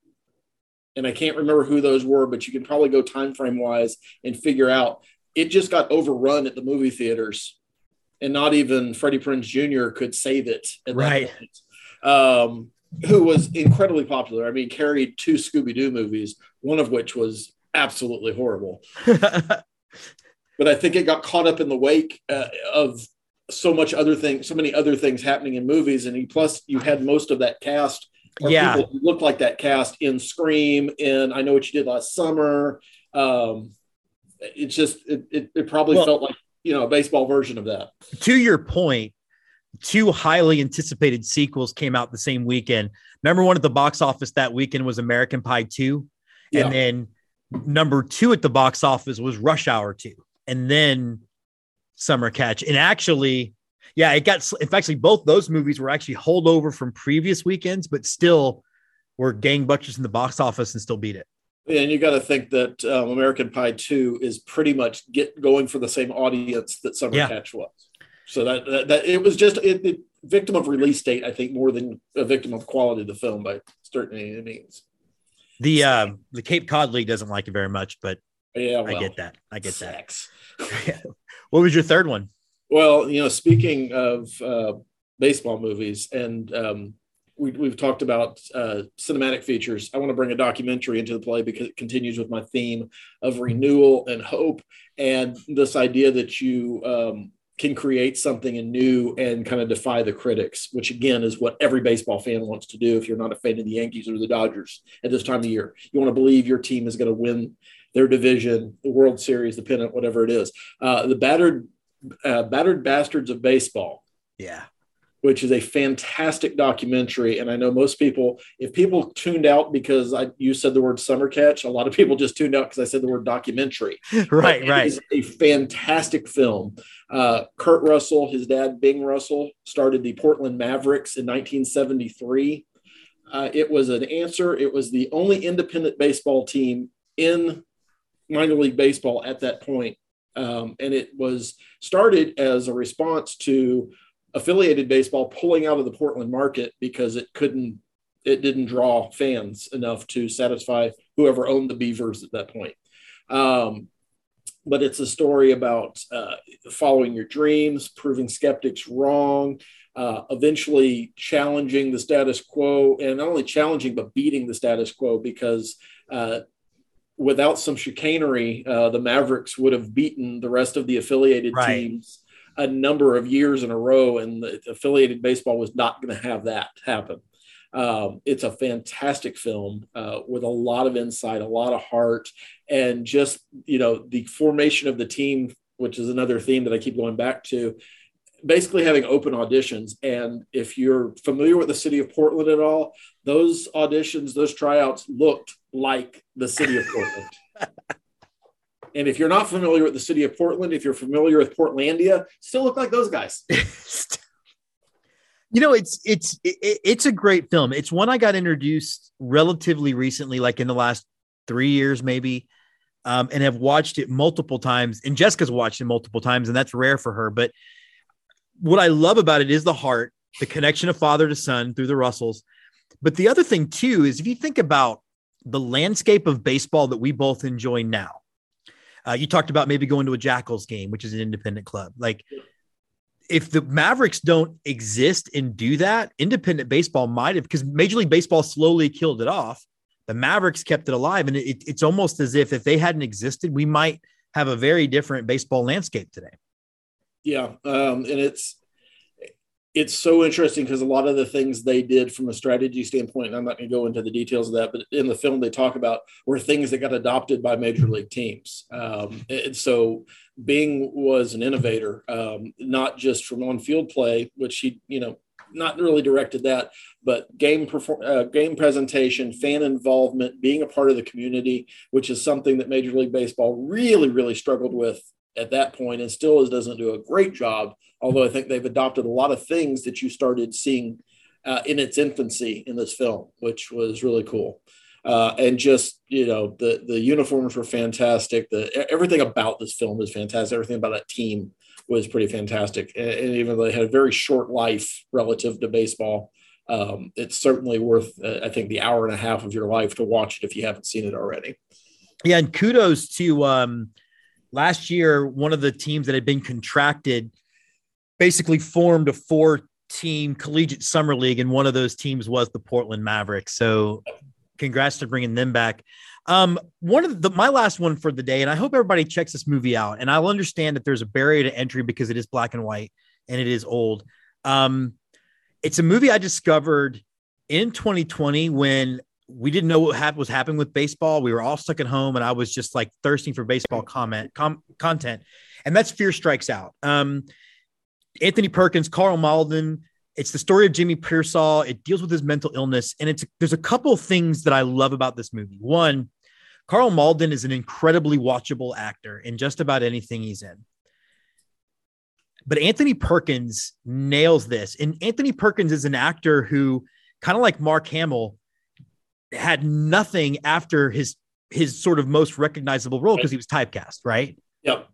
And I can't remember who those were, but you can probably go time frame wise and figure out. It just got overrun at the movie theaters and not even Freddie Prinze Jr. could save it. At Right. Um, who was incredibly popular. I mean, carried two Scooby Doo movies, one of which was absolutely horrible. But I think it got caught up in the wake uh, of so much other things, so many other things happening in movies, and you, plus you had most of that cast. Yeah. people who looked like that cast in Scream, and I know what you did last summer. Um, it's just it, it, it probably Well- felt like you know a baseball version of that. to your point, two highly anticipated sequels came out the same weekend. Number one at the box office that weekend was American Pie 2. Yeah. And then number two at the box office was Rush Hour 2. And then Summer Catch. And actually, yeah, it got, in fact, actually, both those movies were actually holdover from previous weekends, but still were gangbusters in the box office and still beat it. Yeah, and you got to think that um, American Pie Two is pretty much get going for the same audience that Summer Yeah. Catch was. So that, that, that it was just it, it, victim of release date, I think, more than a victim of quality of the film by certain means. The uh, the Cape Cod League doesn't like it very much, but Yeah, I get that. I get that. What was your third one? Well, you know, speaking of uh, baseball movies, and um, we, we've talked about uh, cinematic features, I want to bring a documentary into the play because it continues with my theme of renewal and hope, and this idea that you um, can create something new and kind of defy the critics, which again is what every baseball fan wants to do. If you're not a fan of the Yankees or the Dodgers at this time of year, you want to believe your team is going to win their division, the World Series, the pennant, whatever it is. Uh, the battered uh, Battered Bastards of Baseball, Yeah. which is a fantastic documentary. And I know most people, if people tuned out because I you said the word summer catch, a lot of people just tuned out because I said the word documentary. Right, right. is a fantastic film. Uh, Kurt Russell, his dad, Bing Russell, started the Portland Mavericks in 1973. Uh, it was an answer. It was the only independent baseball team in minor league baseball at that point. Um, and it was started as a response to affiliated baseball pulling out of the Portland market because it couldn't, it didn't draw fans enough to satisfy whoever owned the Beavers at that point. Um, but it's a story about uh, following your dreams, proving skeptics wrong, uh, eventually challenging the status quo, and not only challenging but beating the status quo because uh, without some chicanery, uh, the Mavericks would have beaten the rest of the affiliated Right. teams a number of years in a row, and the affiliated baseball was not going to have that happen. Um, it's a fantastic film uh, with a lot of insight, a lot of heart, and just you know the formation of the team, which is another theme that I keep going back to. Basically, having open auditions, and if you're familiar with the city of Portland at all, those auditions, those tryouts looked like the city of Portland. and if you're not familiar with the city of Portland, if you're familiar with Portlandia, still look like those guys. you know, it's it's it, it's a great film. It's one I got introduced relatively recently, like in the last three years, maybe, um, and have watched it multiple times. And Jessica's watched it multiple times, and that's rare for her. But what I love about it is the heart, the connection of father to son through the Russells. But the other thing too is if you think about the landscape of baseball that we both enjoy now. Uh, you talked about maybe going to a Jackals game, which is an independent club. Like, if the Mavericks don't exist and do that, independent baseball might have, because Major League Baseball slowly killed it off. The Mavericks kept it alive, and it, it's almost as if if they hadn't existed, we might have a very different baseball landscape today. Yeah, um, and it's it's so interesting because a lot of the things they did from a strategy standpoint, and I'm not going to go into the details of that, but in the film they talk about were things that got adopted by major league teams. Um, and so Bing was an innovator, um, not just from on-field play, which he, you know, not really directed that, but game perform, uh, game presentation, fan involvement, being a part of the community, which is something that Major League Baseball really, really struggled with at that point, and still doesn't do a great job. Although I think they've adopted a lot of things that you started seeing uh, in its infancy in this film, which was really cool. Uh, and just you know the the uniforms were fantastic. The everything about this film is fantastic. Everything about that team was pretty fantastic. And, and even though they had a very short life relative to baseball, um, it's certainly worth, uh, I think, the hour and a half of your life to watch it if you haven't seen it already. Yeah, and kudos to um, last year. One of the teams that had been contracted basically formed a four-team collegiate summer league, and one of those teams was the Portland Mavericks. So, congrats to bringing them back. Um, one of the my last one for the day, and I hope everybody checks this movie out. And I'll understand that there's a barrier to entry because it is black and white and it is old. Um, it's a movie I discovered in 2020 when we didn't know what was happening with baseball. We were all stuck at home, and I was just like thirsting for baseball comment com- content. And that's Fear Strikes Out. Um, Anthony Perkins, Karl Malden. It's the story of Jimmy Piersall. It deals with his mental illness, and it's there's a couple things that I love about this movie. One, Karl Malden is an incredibly watchable actor in just about anything he's in. But Anthony Perkins nails this. And Anthony Perkins is an actor who, kind of like Mark Hamill, had nothing after his his sort of most recognizable role because he was typecast, right? Yep.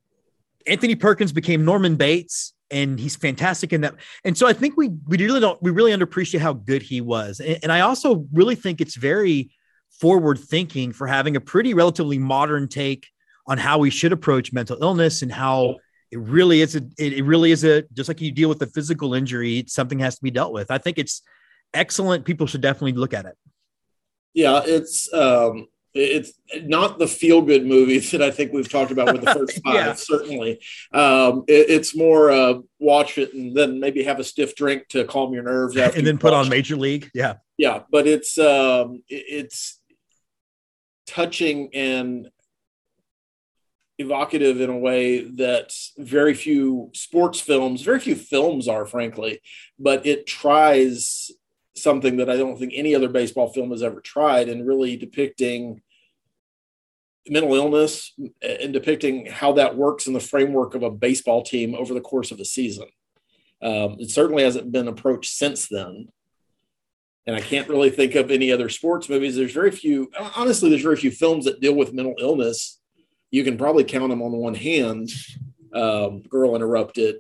Anthony Perkins became Norman Bates, and he's fantastic in that. And so I think we we really don't we really underappreciate how good he was. And, and I also really think it's very forward thinking for having a pretty relatively modern take on how we should approach mental illness and how it really is a it, really is a just like you deal with a physical injury something has to be dealt with i think it's excellent people should definitely look at it yeah it's um it's not the feel good movies that I think we've talked about with the first five, yeah. certainly. Um, it, it's more uh, watch it and then maybe have a stiff drink to calm your nerves. and then put on Major League. Yeah. Yeah. But it's, um, it, it's, touching and evocative in a way that very few sports films, very few films are, frankly, but it tries something that I don't think any other baseball film has ever tried and really depicting mental illness and depicting how that works in the framework of a baseball team over the course of a season. Um, it certainly hasn't been approached since then and I can't really think of any other sports movies. There's very few, honestly, there's very few films that deal with mental illness. You can probably count them on one hand. Um, Girl Interrupted.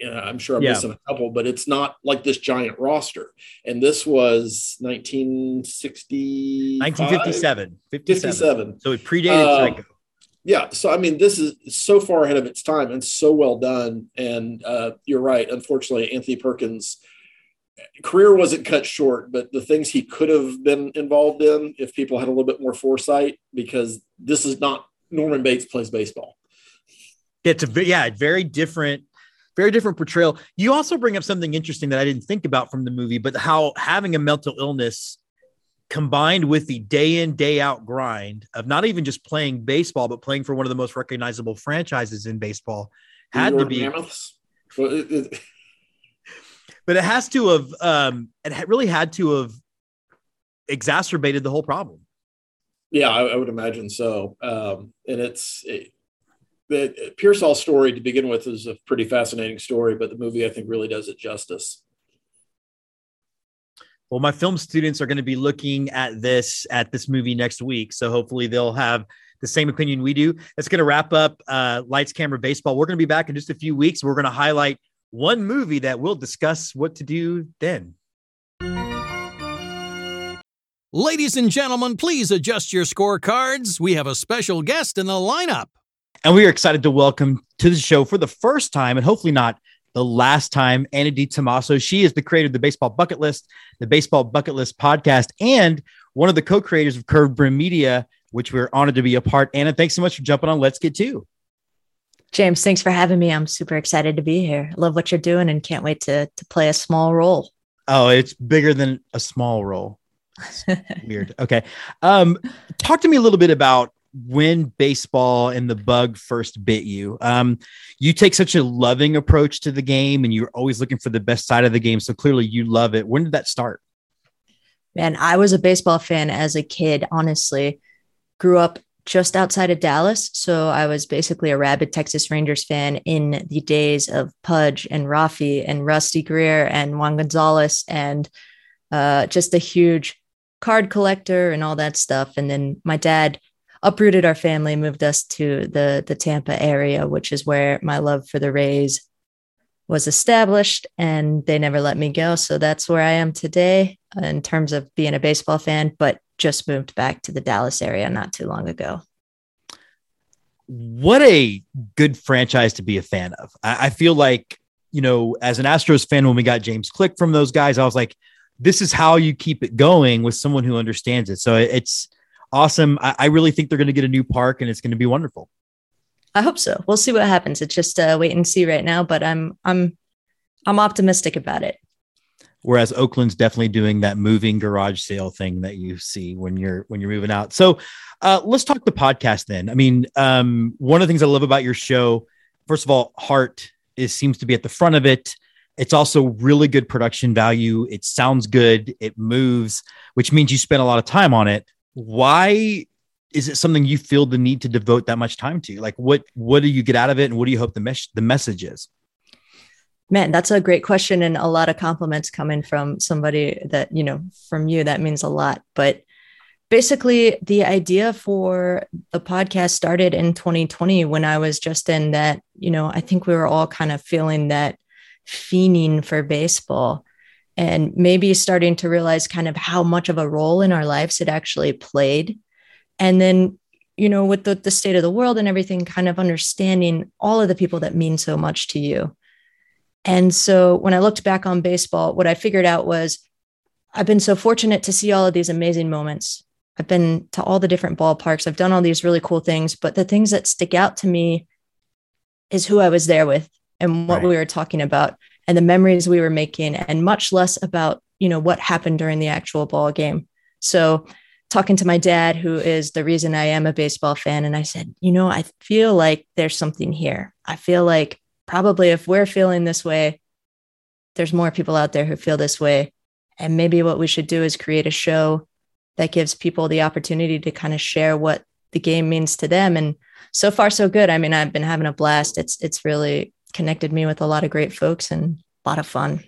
Know, I'm sure I'm yeah. missing a couple, but it's not like this giant roster. And this was 1960, 1957, 57. 57. So it predated uh, Yeah, so I mean, this is so far ahead of its time and so well done. And uh, you're right. Unfortunately, Anthony Perkins career wasn't cut short, but the things he could have been involved in if people had a little bit more foresight, because this is not Norman Bates plays baseball. It's a yeah, very different, very different portrayal. You also bring up something interesting that I didn't think about from the movie, but how having a mental illness combined with the day in day out grind of not even just playing baseball but playing for one of the most recognizable franchises in baseball had to be but it has to have um, it really had to have exacerbated the whole problem. Yeah, I, I would imagine so. Um, and it's it, the Piersall story to begin with is a pretty fascinating story, but the movie I think really does it justice. Well, my film students are going to be looking at this at this movie next week, so hopefully they'll have the same opinion we do. That's going to wrap up uh, Lights Camera Baseball. We're going to be back in just a few weeks. We're going to highlight one movie that we'll discuss what to do then. Ladies and gentlemen, please adjust your scorecards. We have a special guest in the lineup. And we are excited to welcome to the show for the first time, and hopefully not the last time, Anna Di Tommaso. She is the creator of the Baseball Bucket List, the Baseball Bucket List podcast, and one of the co creators of Curved Brim Media, which we're honored to be a part. Anna, thanks so much for jumping on Let's Get To. James, thanks for having me. I'm super excited to be here. Love what you're doing and can't wait to to play a small role. Oh, it's bigger than a small role. weird. Okay. Um, talk to me a little bit about when baseball and the bug first bit you. Um, you take such a loving approach to the game, and you're always looking for the best side of the game. So clearly, you love it. When did that start? Man, I was a baseball fan as a kid. Honestly, grew up just outside of Dallas, so I was basically a rabid Texas Rangers fan in the days of Pudge and Rafi and Rusty Greer and Juan Gonzalez and uh, just a huge card collector and all that stuff. And then my dad uprooted our family, moved us to the the Tampa area, which is where my love for the Rays was established, and they never let me go. So that's where I am today in terms of being a baseball fan. But just moved back to the Dallas area not too long ago. What a good franchise to be a fan of. I, I feel like you know, as an Astros fan, when we got James Click from those guys, I was like, this is how you keep it going with someone who understands it. So it's awesome. I, I really think they're going to get a new park and it's going to be wonderful. I hope so. We'll see what happens. It's just uh, wait and see right now, but I'm I'm I'm optimistic about it. Whereas Oakland's definitely doing that moving garage sale thing that you see when you're when you're moving out. So uh, let's talk the podcast then. I mean, um, one of the things I love about your show, first of all, Heart is seems to be at the front of it. It's also really good production value. It sounds good. It moves, which means you spend a lot of time on it. Why is it something you feel the need to devote that much time to? Like, what what do you get out of it, and what do you hope the mes- the message is? Man, that's a great question, and a lot of compliments coming from somebody that you know from you. That means a lot. But basically, the idea for the podcast started in 2020 when I was just in that. You know, I think we were all kind of feeling that fiending for baseball and maybe starting to realize kind of how much of a role in our lives it actually played. And then, you know, with the, the state of the world and everything, kind of understanding all of the people that mean so much to you. And so when I looked back on baseball, what I figured out was I've been so fortunate to see all of these amazing moments. I've been to all the different ballparks. I've done all these really cool things, but the things that stick out to me is who I was there with and what right. we were talking about and the memories we were making and much less about you know what happened during the actual ball game. So talking to my dad who is the reason i am a baseball fan and i said you know i feel like there's something here. I feel like probably if we're feeling this way there's more people out there who feel this way. And maybe what we should do is create a show that gives people the opportunity to kind of share what the game means to them. And so far so good. I mean i've been having a blast. It's it's really connected me with a lot of great folks and a lot of fun.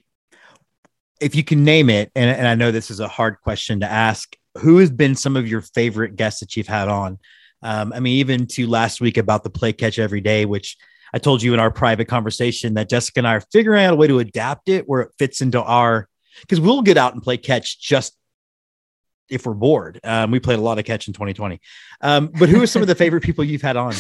If you can name it, and, and I know this is a hard question to ask, who has been some of your favorite guests that you've had on? Um, I mean, even to last week about the play catch every day, which I told you in our private conversation that Jessica and I are figuring out a way to adapt it where it fits into our because we'll get out and play catch just if we're bored. Um, we played a lot of catch in 2020. Um, but who are some of the favorite people you've had on?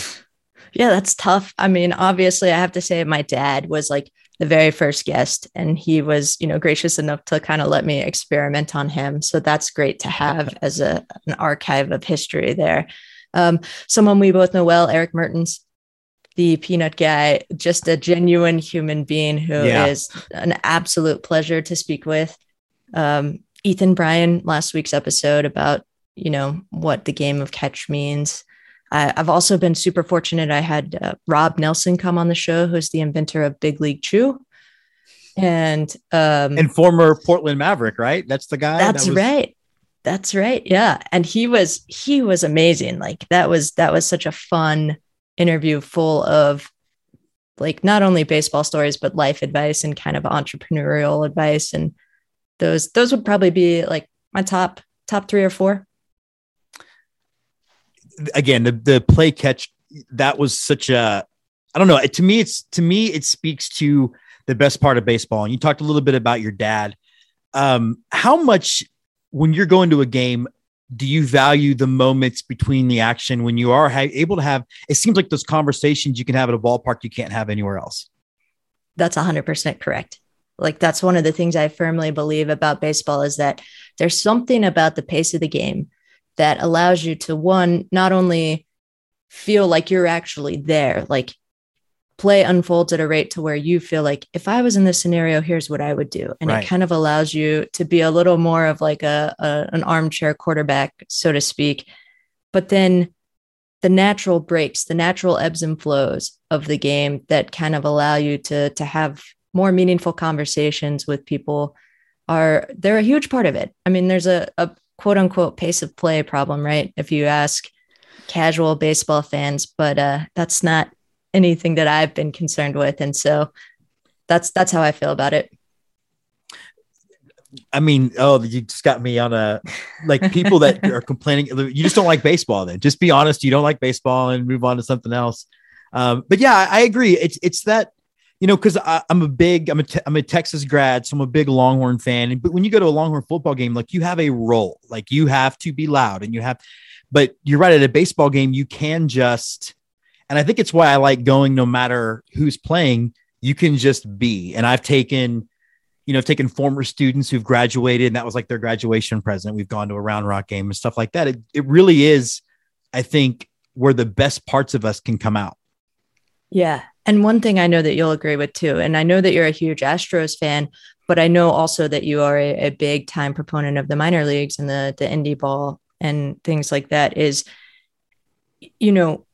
Yeah, that's tough. I mean, obviously, I have to say my dad was like the very first guest, and he was, you know, gracious enough to kind of let me experiment on him. So that's great to have as a an archive of history there. Um, someone we both know well, Eric Mertens, the peanut guy, just a genuine human being who yeah. is an absolute pleasure to speak with. Um, Ethan Bryan, last week's episode about you know what the game of catch means I, have also been super fortunate. I had uh, Rob Nelson come on the show, who's the inventor of Big League Chew, and um, and former Portland Maverick, right? That's the guy. That's that was- right. That's right. Yeah, and he was he was amazing. Like that was that was such a fun interview, full of like not only baseball stories but life advice and kind of entrepreneurial advice and those those would probably be like my top top three or four again, the the play catch that was such a I don't know. To me, it's to me it speaks to the best part of baseball. And you talked a little bit about your dad. Um, how much when you're going to a game do you value the moments between the action when you are ha- able to have it seems like those conversations you can have at a ballpark you can't have anywhere else that's 100% correct like that's one of the things i firmly believe about baseball is that there's something about the pace of the game that allows you to one not only feel like you're actually there like play unfolds at a rate to where you feel like if i was in this scenario here's what i would do and right. it kind of allows you to be a little more of like a, a an armchair quarterback so to speak but then the natural breaks, the natural ebbs and flows of the game that kind of allow you to to have more meaningful conversations with people are they're a huge part of it. I mean, there's a, a quote unquote pace of play problem, right? If you ask casual baseball fans, but uh, that's not anything that I've been concerned with. And so that's that's how I feel about it. I mean, oh, you just got me on a like people that are complaining. You just don't like baseball. Then just be honest. You don't like baseball and move on to something else. Um, but yeah, I, I agree. It's it's that you know because I'm a big I'm a te- I'm a Texas grad, so I'm a big Longhorn fan. But when you go to a Longhorn football game, like you have a role, like you have to be loud, and you have. But you're right. At a baseball game, you can just, and I think it's why I like going. No matter who's playing, you can just be. And I've taken you know, I've taken former students who've graduated and that was like their graduation present. We've gone to a round rock game and stuff like that. It, it really is, I think, where the best parts of us can come out. Yeah. And one thing I know that you'll agree with too, and I know that you're a huge Astros fan, but I know also that you are a, a big time proponent of the minor leagues and the the indie ball and things like that is you know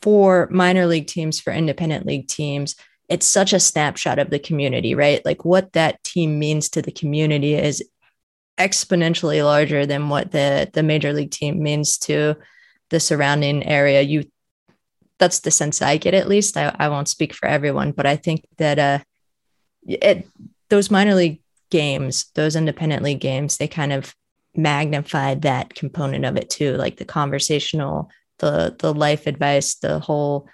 for minor league teams for independent league teams it's such a snapshot of the community, right? Like what that team means to the community is exponentially larger than what the the major league team means to the surrounding area. You that's the sense I get at least. I, I won't speak for everyone, but I think that uh it those minor league games, those independent league games, they kind of magnified that component of it too, like the conversational, the the life advice, the whole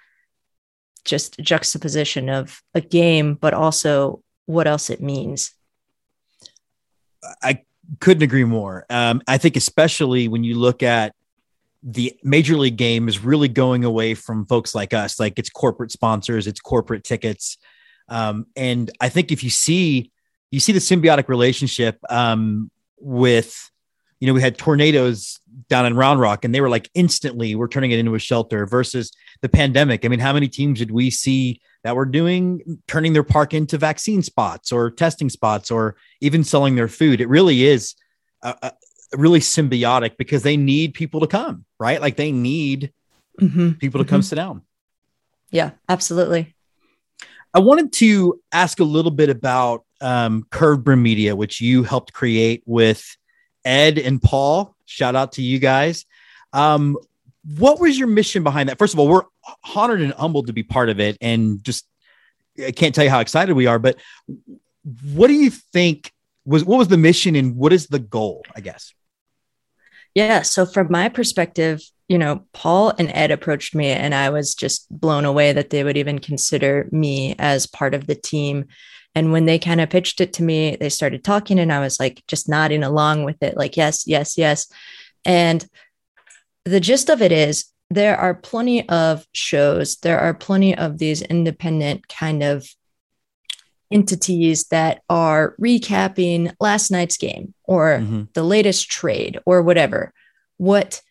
just juxtaposition of a game, but also what else it means. I couldn't agree more. Um, I think, especially when you look at the major league game, is really going away from folks like us, like it's corporate sponsors, it's corporate tickets. Um, and I think if you see, you see the symbiotic relationship um, with, you know, we had tornadoes down in Round Rock, and they were like instantly we're turning it into a shelter versus the pandemic. I mean, how many teams did we see that were doing turning their park into vaccine spots or testing spots or even selling their food? It really is a really symbiotic because they need people to come, right? Like they need mm-hmm. people to mm-hmm. come sit down. Yeah, absolutely. I wanted to ask a little bit about um, Curved Brim Media, which you helped create with Ed and Paul. Shout out to you guys. Um, what was your mission behind that? First of all, we're honored and humbled to be part of it, and just I can't tell you how excited we are. But what do you think was what was the mission, and what is the goal? I guess. Yeah. So from my perspective, you know, Paul and Ed approached me, and I was just blown away that they would even consider me as part of the team. And when they kind of pitched it to me, they started talking, and I was like just nodding along with it, like, yes, yes, yes. And the gist of it is there are plenty of shows, there are plenty of these independent kind of entities that are recapping last night's game or mm-hmm. the latest trade or whatever. What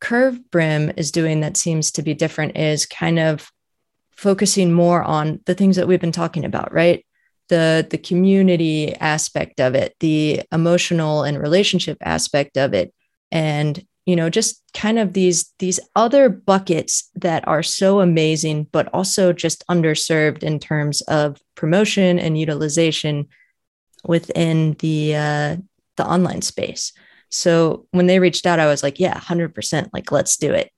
Curved Brim is doing that seems to be different is kind of focusing more on the things that we've been talking about, right? The the community aspect of it, the emotional and relationship aspect of it, and you know just kind of these these other buckets that are so amazing but also just underserved in terms of promotion and utilization within the uh, the online space so when they reached out i was like yeah 100% like let's do it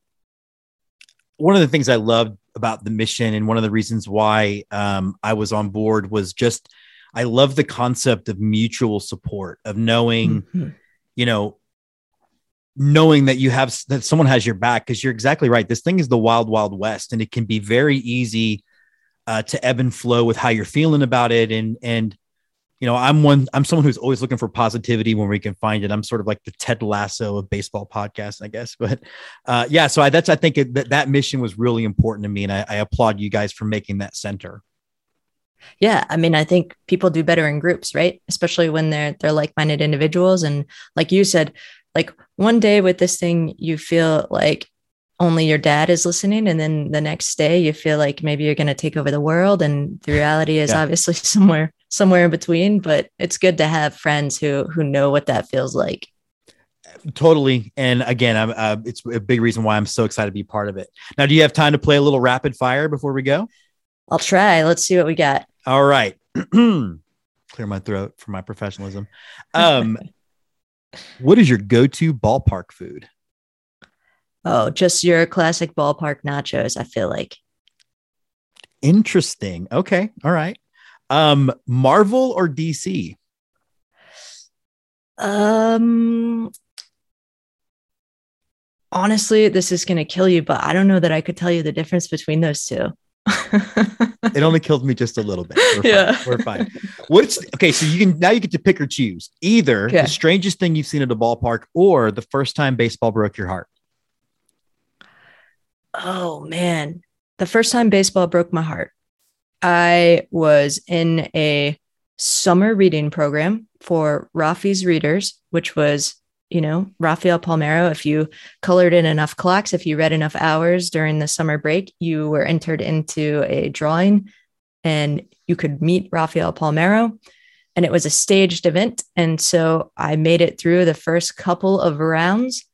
one of the things i loved about the mission and one of the reasons why um, i was on board was just i love the concept of mutual support of knowing mm-hmm. you know knowing that you have that someone has your back because you're exactly right. This thing is the wild wild west and it can be very easy uh, to ebb and flow with how you're feeling about it. And and you know i'm one i'm someone who's always looking for positivity when we can find it. I'm sort of like the ted lasso of baseball podcast i guess. But uh, yeah so I, that's i think it, that that mission was really important to me and I, I applaud you guys for making that center. Yeah i mean i think people do better in groups right? Especially when they're they're like-minded individuals. And like you said like one day with this thing you feel like only your dad is listening and then the next day you feel like maybe you're going to take over the world and the reality is yeah. obviously somewhere somewhere in between but it's good to have friends who who know what that feels like Totally. And again, I'm, uh, it's a big reason why I'm so excited to be part of it. Now, do you have time to play a little rapid fire before we go? I'll try. Let's see what we got. All right. Clear my throat for my professionalism. Um, what is your go-to ballpark food? Oh, just your classic ballpark nachos, I feel like. Interesting. Okay. All right. Um, Marvel or DC? Um honestly, this is going to kill you, but I don't know that I could tell you the difference between those two. It only killed me just a little bit. We're Yeah. fine. We're fine. What's okay? So you can now you get to pick or choose either Okay. the strangest thing you've seen at a ballpark or the first time baseball broke your heart. Oh man, the first time baseball broke my heart. I was in a summer reading program for Rafi's readers, which was, you know, Rafael Palmeiro. If you colored in enough clocks, if you read enough hours during the summer break, you were entered into a drawing and you could meet Rafael Palmeiro. And it was a staged event. And so I made it through the first couple of rounds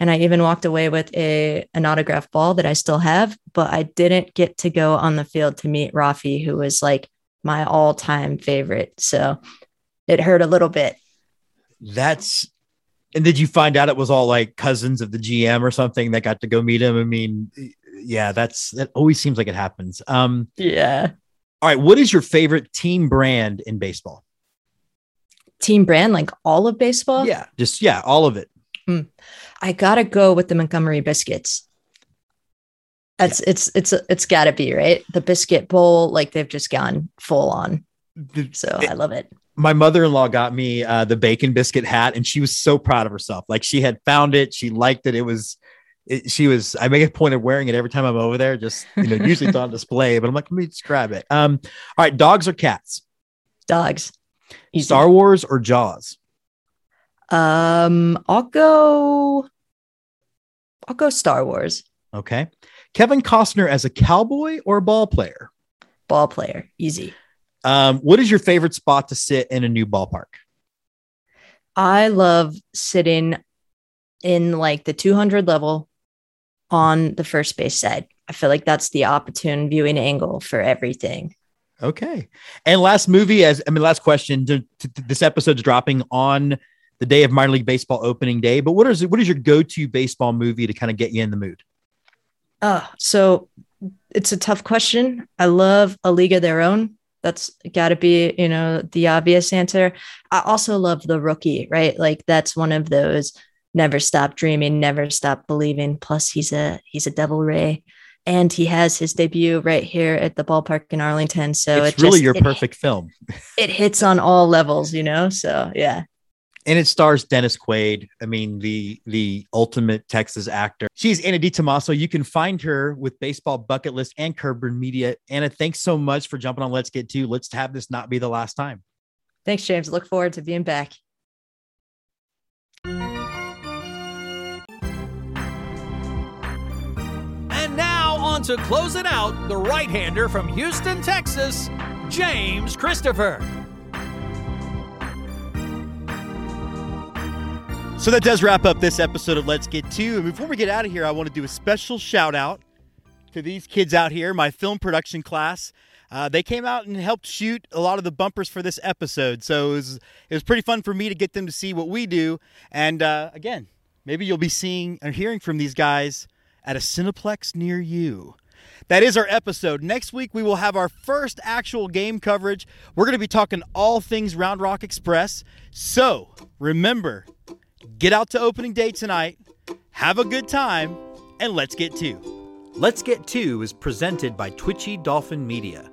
and I even walked away with a an autograph ball that I still have, but I didn't get to go on the field to meet Rafi, who was like my all-time favorite. So it hurt a little bit. That's and did you find out it was all like cousins of the GM or something that got to go meet him? I mean, yeah, that's that always seems like it happens. Um, Yeah. all right, what is your favorite team brand in baseball? Team brand, like all of baseball. Yeah, just yeah, all of it. I gotta go with the Montgomery biscuits. That's it's it's it's gotta be right. The biscuit bowl, like they've just gone full on. So I love it. My mother-in-law got me uh, the bacon biscuit hat and she was so proud of herself like she had found it she liked it it was it, she was i make a point of wearing it every time i'm over there just you know usually it's on display but i'm like let me describe it um all right dogs or cats Dogs. Easy. star wars or jaws Um, I'll go. I'll go Star Wars. okay kevin costner as a cowboy or a ball player Ball player, easy. Um what is your favorite spot to sit in a new ballpark I love sitting in like the 200 level on the first base side. I feel like that's the opportune viewing angle for everything. Okay. And last movie, as I mean, last question. t- t- This episode's dropping on the day of minor league baseball opening day. But what is what is your go to baseball movie to kind of get you in the mood? Oh, so it's a tough question. I love A League of Their Own. That's got to be, you know, the obvious answer. I also love The Rookie, right? Like that's one of those never stop dreaming, never stop believing. Plus, he's a he's a Devil Ray, and he has his debut right here at the ballpark in Arlington. So it's it really just- your it- perfect film, It hits on all levels, you know. So yeah, and it stars Dennis Quaid. I mean, the the ultimate Texas actor. She's Anna Di Tommaso. You can find her with Baseball Bucket List and Curve Brim Media. Anna, thanks so much for jumping on. Let's get to. Let's have this not be the last time. thanks, James. Look forward to being back. And now, on to close it out, the right hander from Houston, Texas, James Christopher. So that does wrap up this episode of Let's Get To. And before we get out of here, I want to do a special shout out to these kids out here, my film production class. Uh, they came out and helped shoot a lot of the bumpers for this episode. So it was, it was pretty fun for me to get them to see what we do. And uh, again, maybe you'll be seeing or hearing from these guys at a Cineplex near you. That is our episode. Next week, we will have our first actual game coverage. We're going to be talking all things Round Rock Express. So remember, get out to opening day tonight, have a good time, and let's get to. Let's Get To is presented by Twitchy Dolphin Media.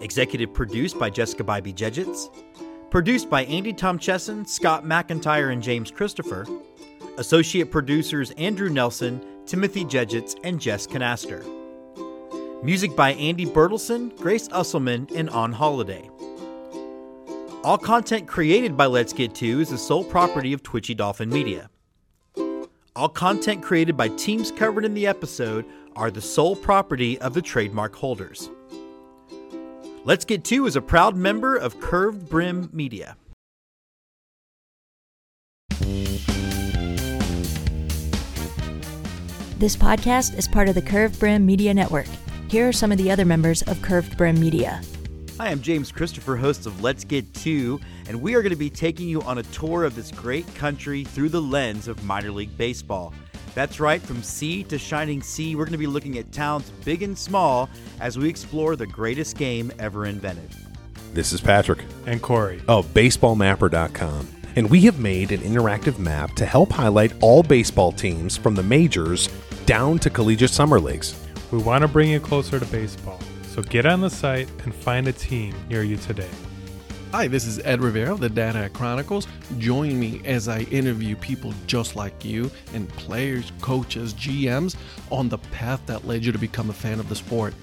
Executive produced by Jessica Bybee Jedgetts. Produced by Andy Tom Chesson, Scott McIntyre, and James Christopher. Associate producers Andrew Nelson, Timothy Jedgetts, and Jess Canaster. Music by Andy Bertelson, Grace Usselman, and On Holiday. All content created by Let's Get To is the sole property of Twitchy Dolphin Media. All content created by teams covered in the episode are the sole property of the trademark holders. Let's Get To is a proud member of Curved Brim Media. This podcast is part of the Curved Brim Media Network. Here are some of the other members of Curved Brim Media. Hi, I'm James Christopher, host of Let's Get To, and we are going to be taking you on a tour of this great country through the lens of minor league baseball. That's right, from sea to shining sea, we're going to be looking at towns big and small as we explore the greatest game ever invented. This is Patrick and Corey of BaseballMapper.com, and we have made an interactive map to help highlight all baseball teams from the majors down to collegiate summer leagues. We want to bring you closer to baseball, so get on the site and find a team near you today. Hi, this is Ed Rivera of the Data Chronicles. Join me as I interview people just like you and players, coaches, GMs on the path that led you to become a fan of the sport.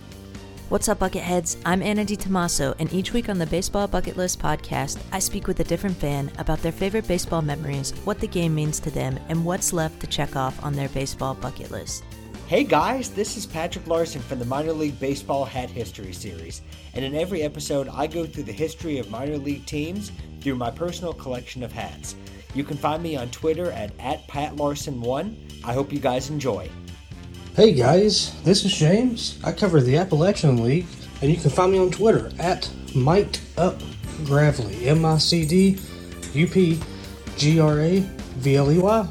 What's up, Bucketheads? I'm Anna Di DiTomaso, and each week on the Baseball Bucket List podcast, I speak with a different fan about their favorite baseball memories, what the game means to them, and what's left to check off on their baseball bucket list. Hey guys, this is Patrick Larson from the Minor League Baseball Hat History Series, and in every episode, I go through the history of minor league teams through my personal collection of hats. You can find me on Twitter at, at PatLarson1. I hope you guys enjoy. Hey guys, this is James. I cover the Appalachian League, and you can find me on Twitter at Mic'dUpGravley. M I C D U P G R A V L E Y.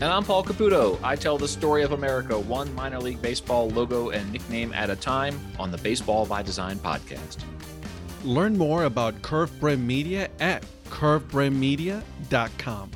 And I'm Paul Caputo. I tell the story of America one minor league baseball logo and nickname at a time on the Baseball by Design podcast. Learn more about Curve Brim Media at curvebrimmedia.com.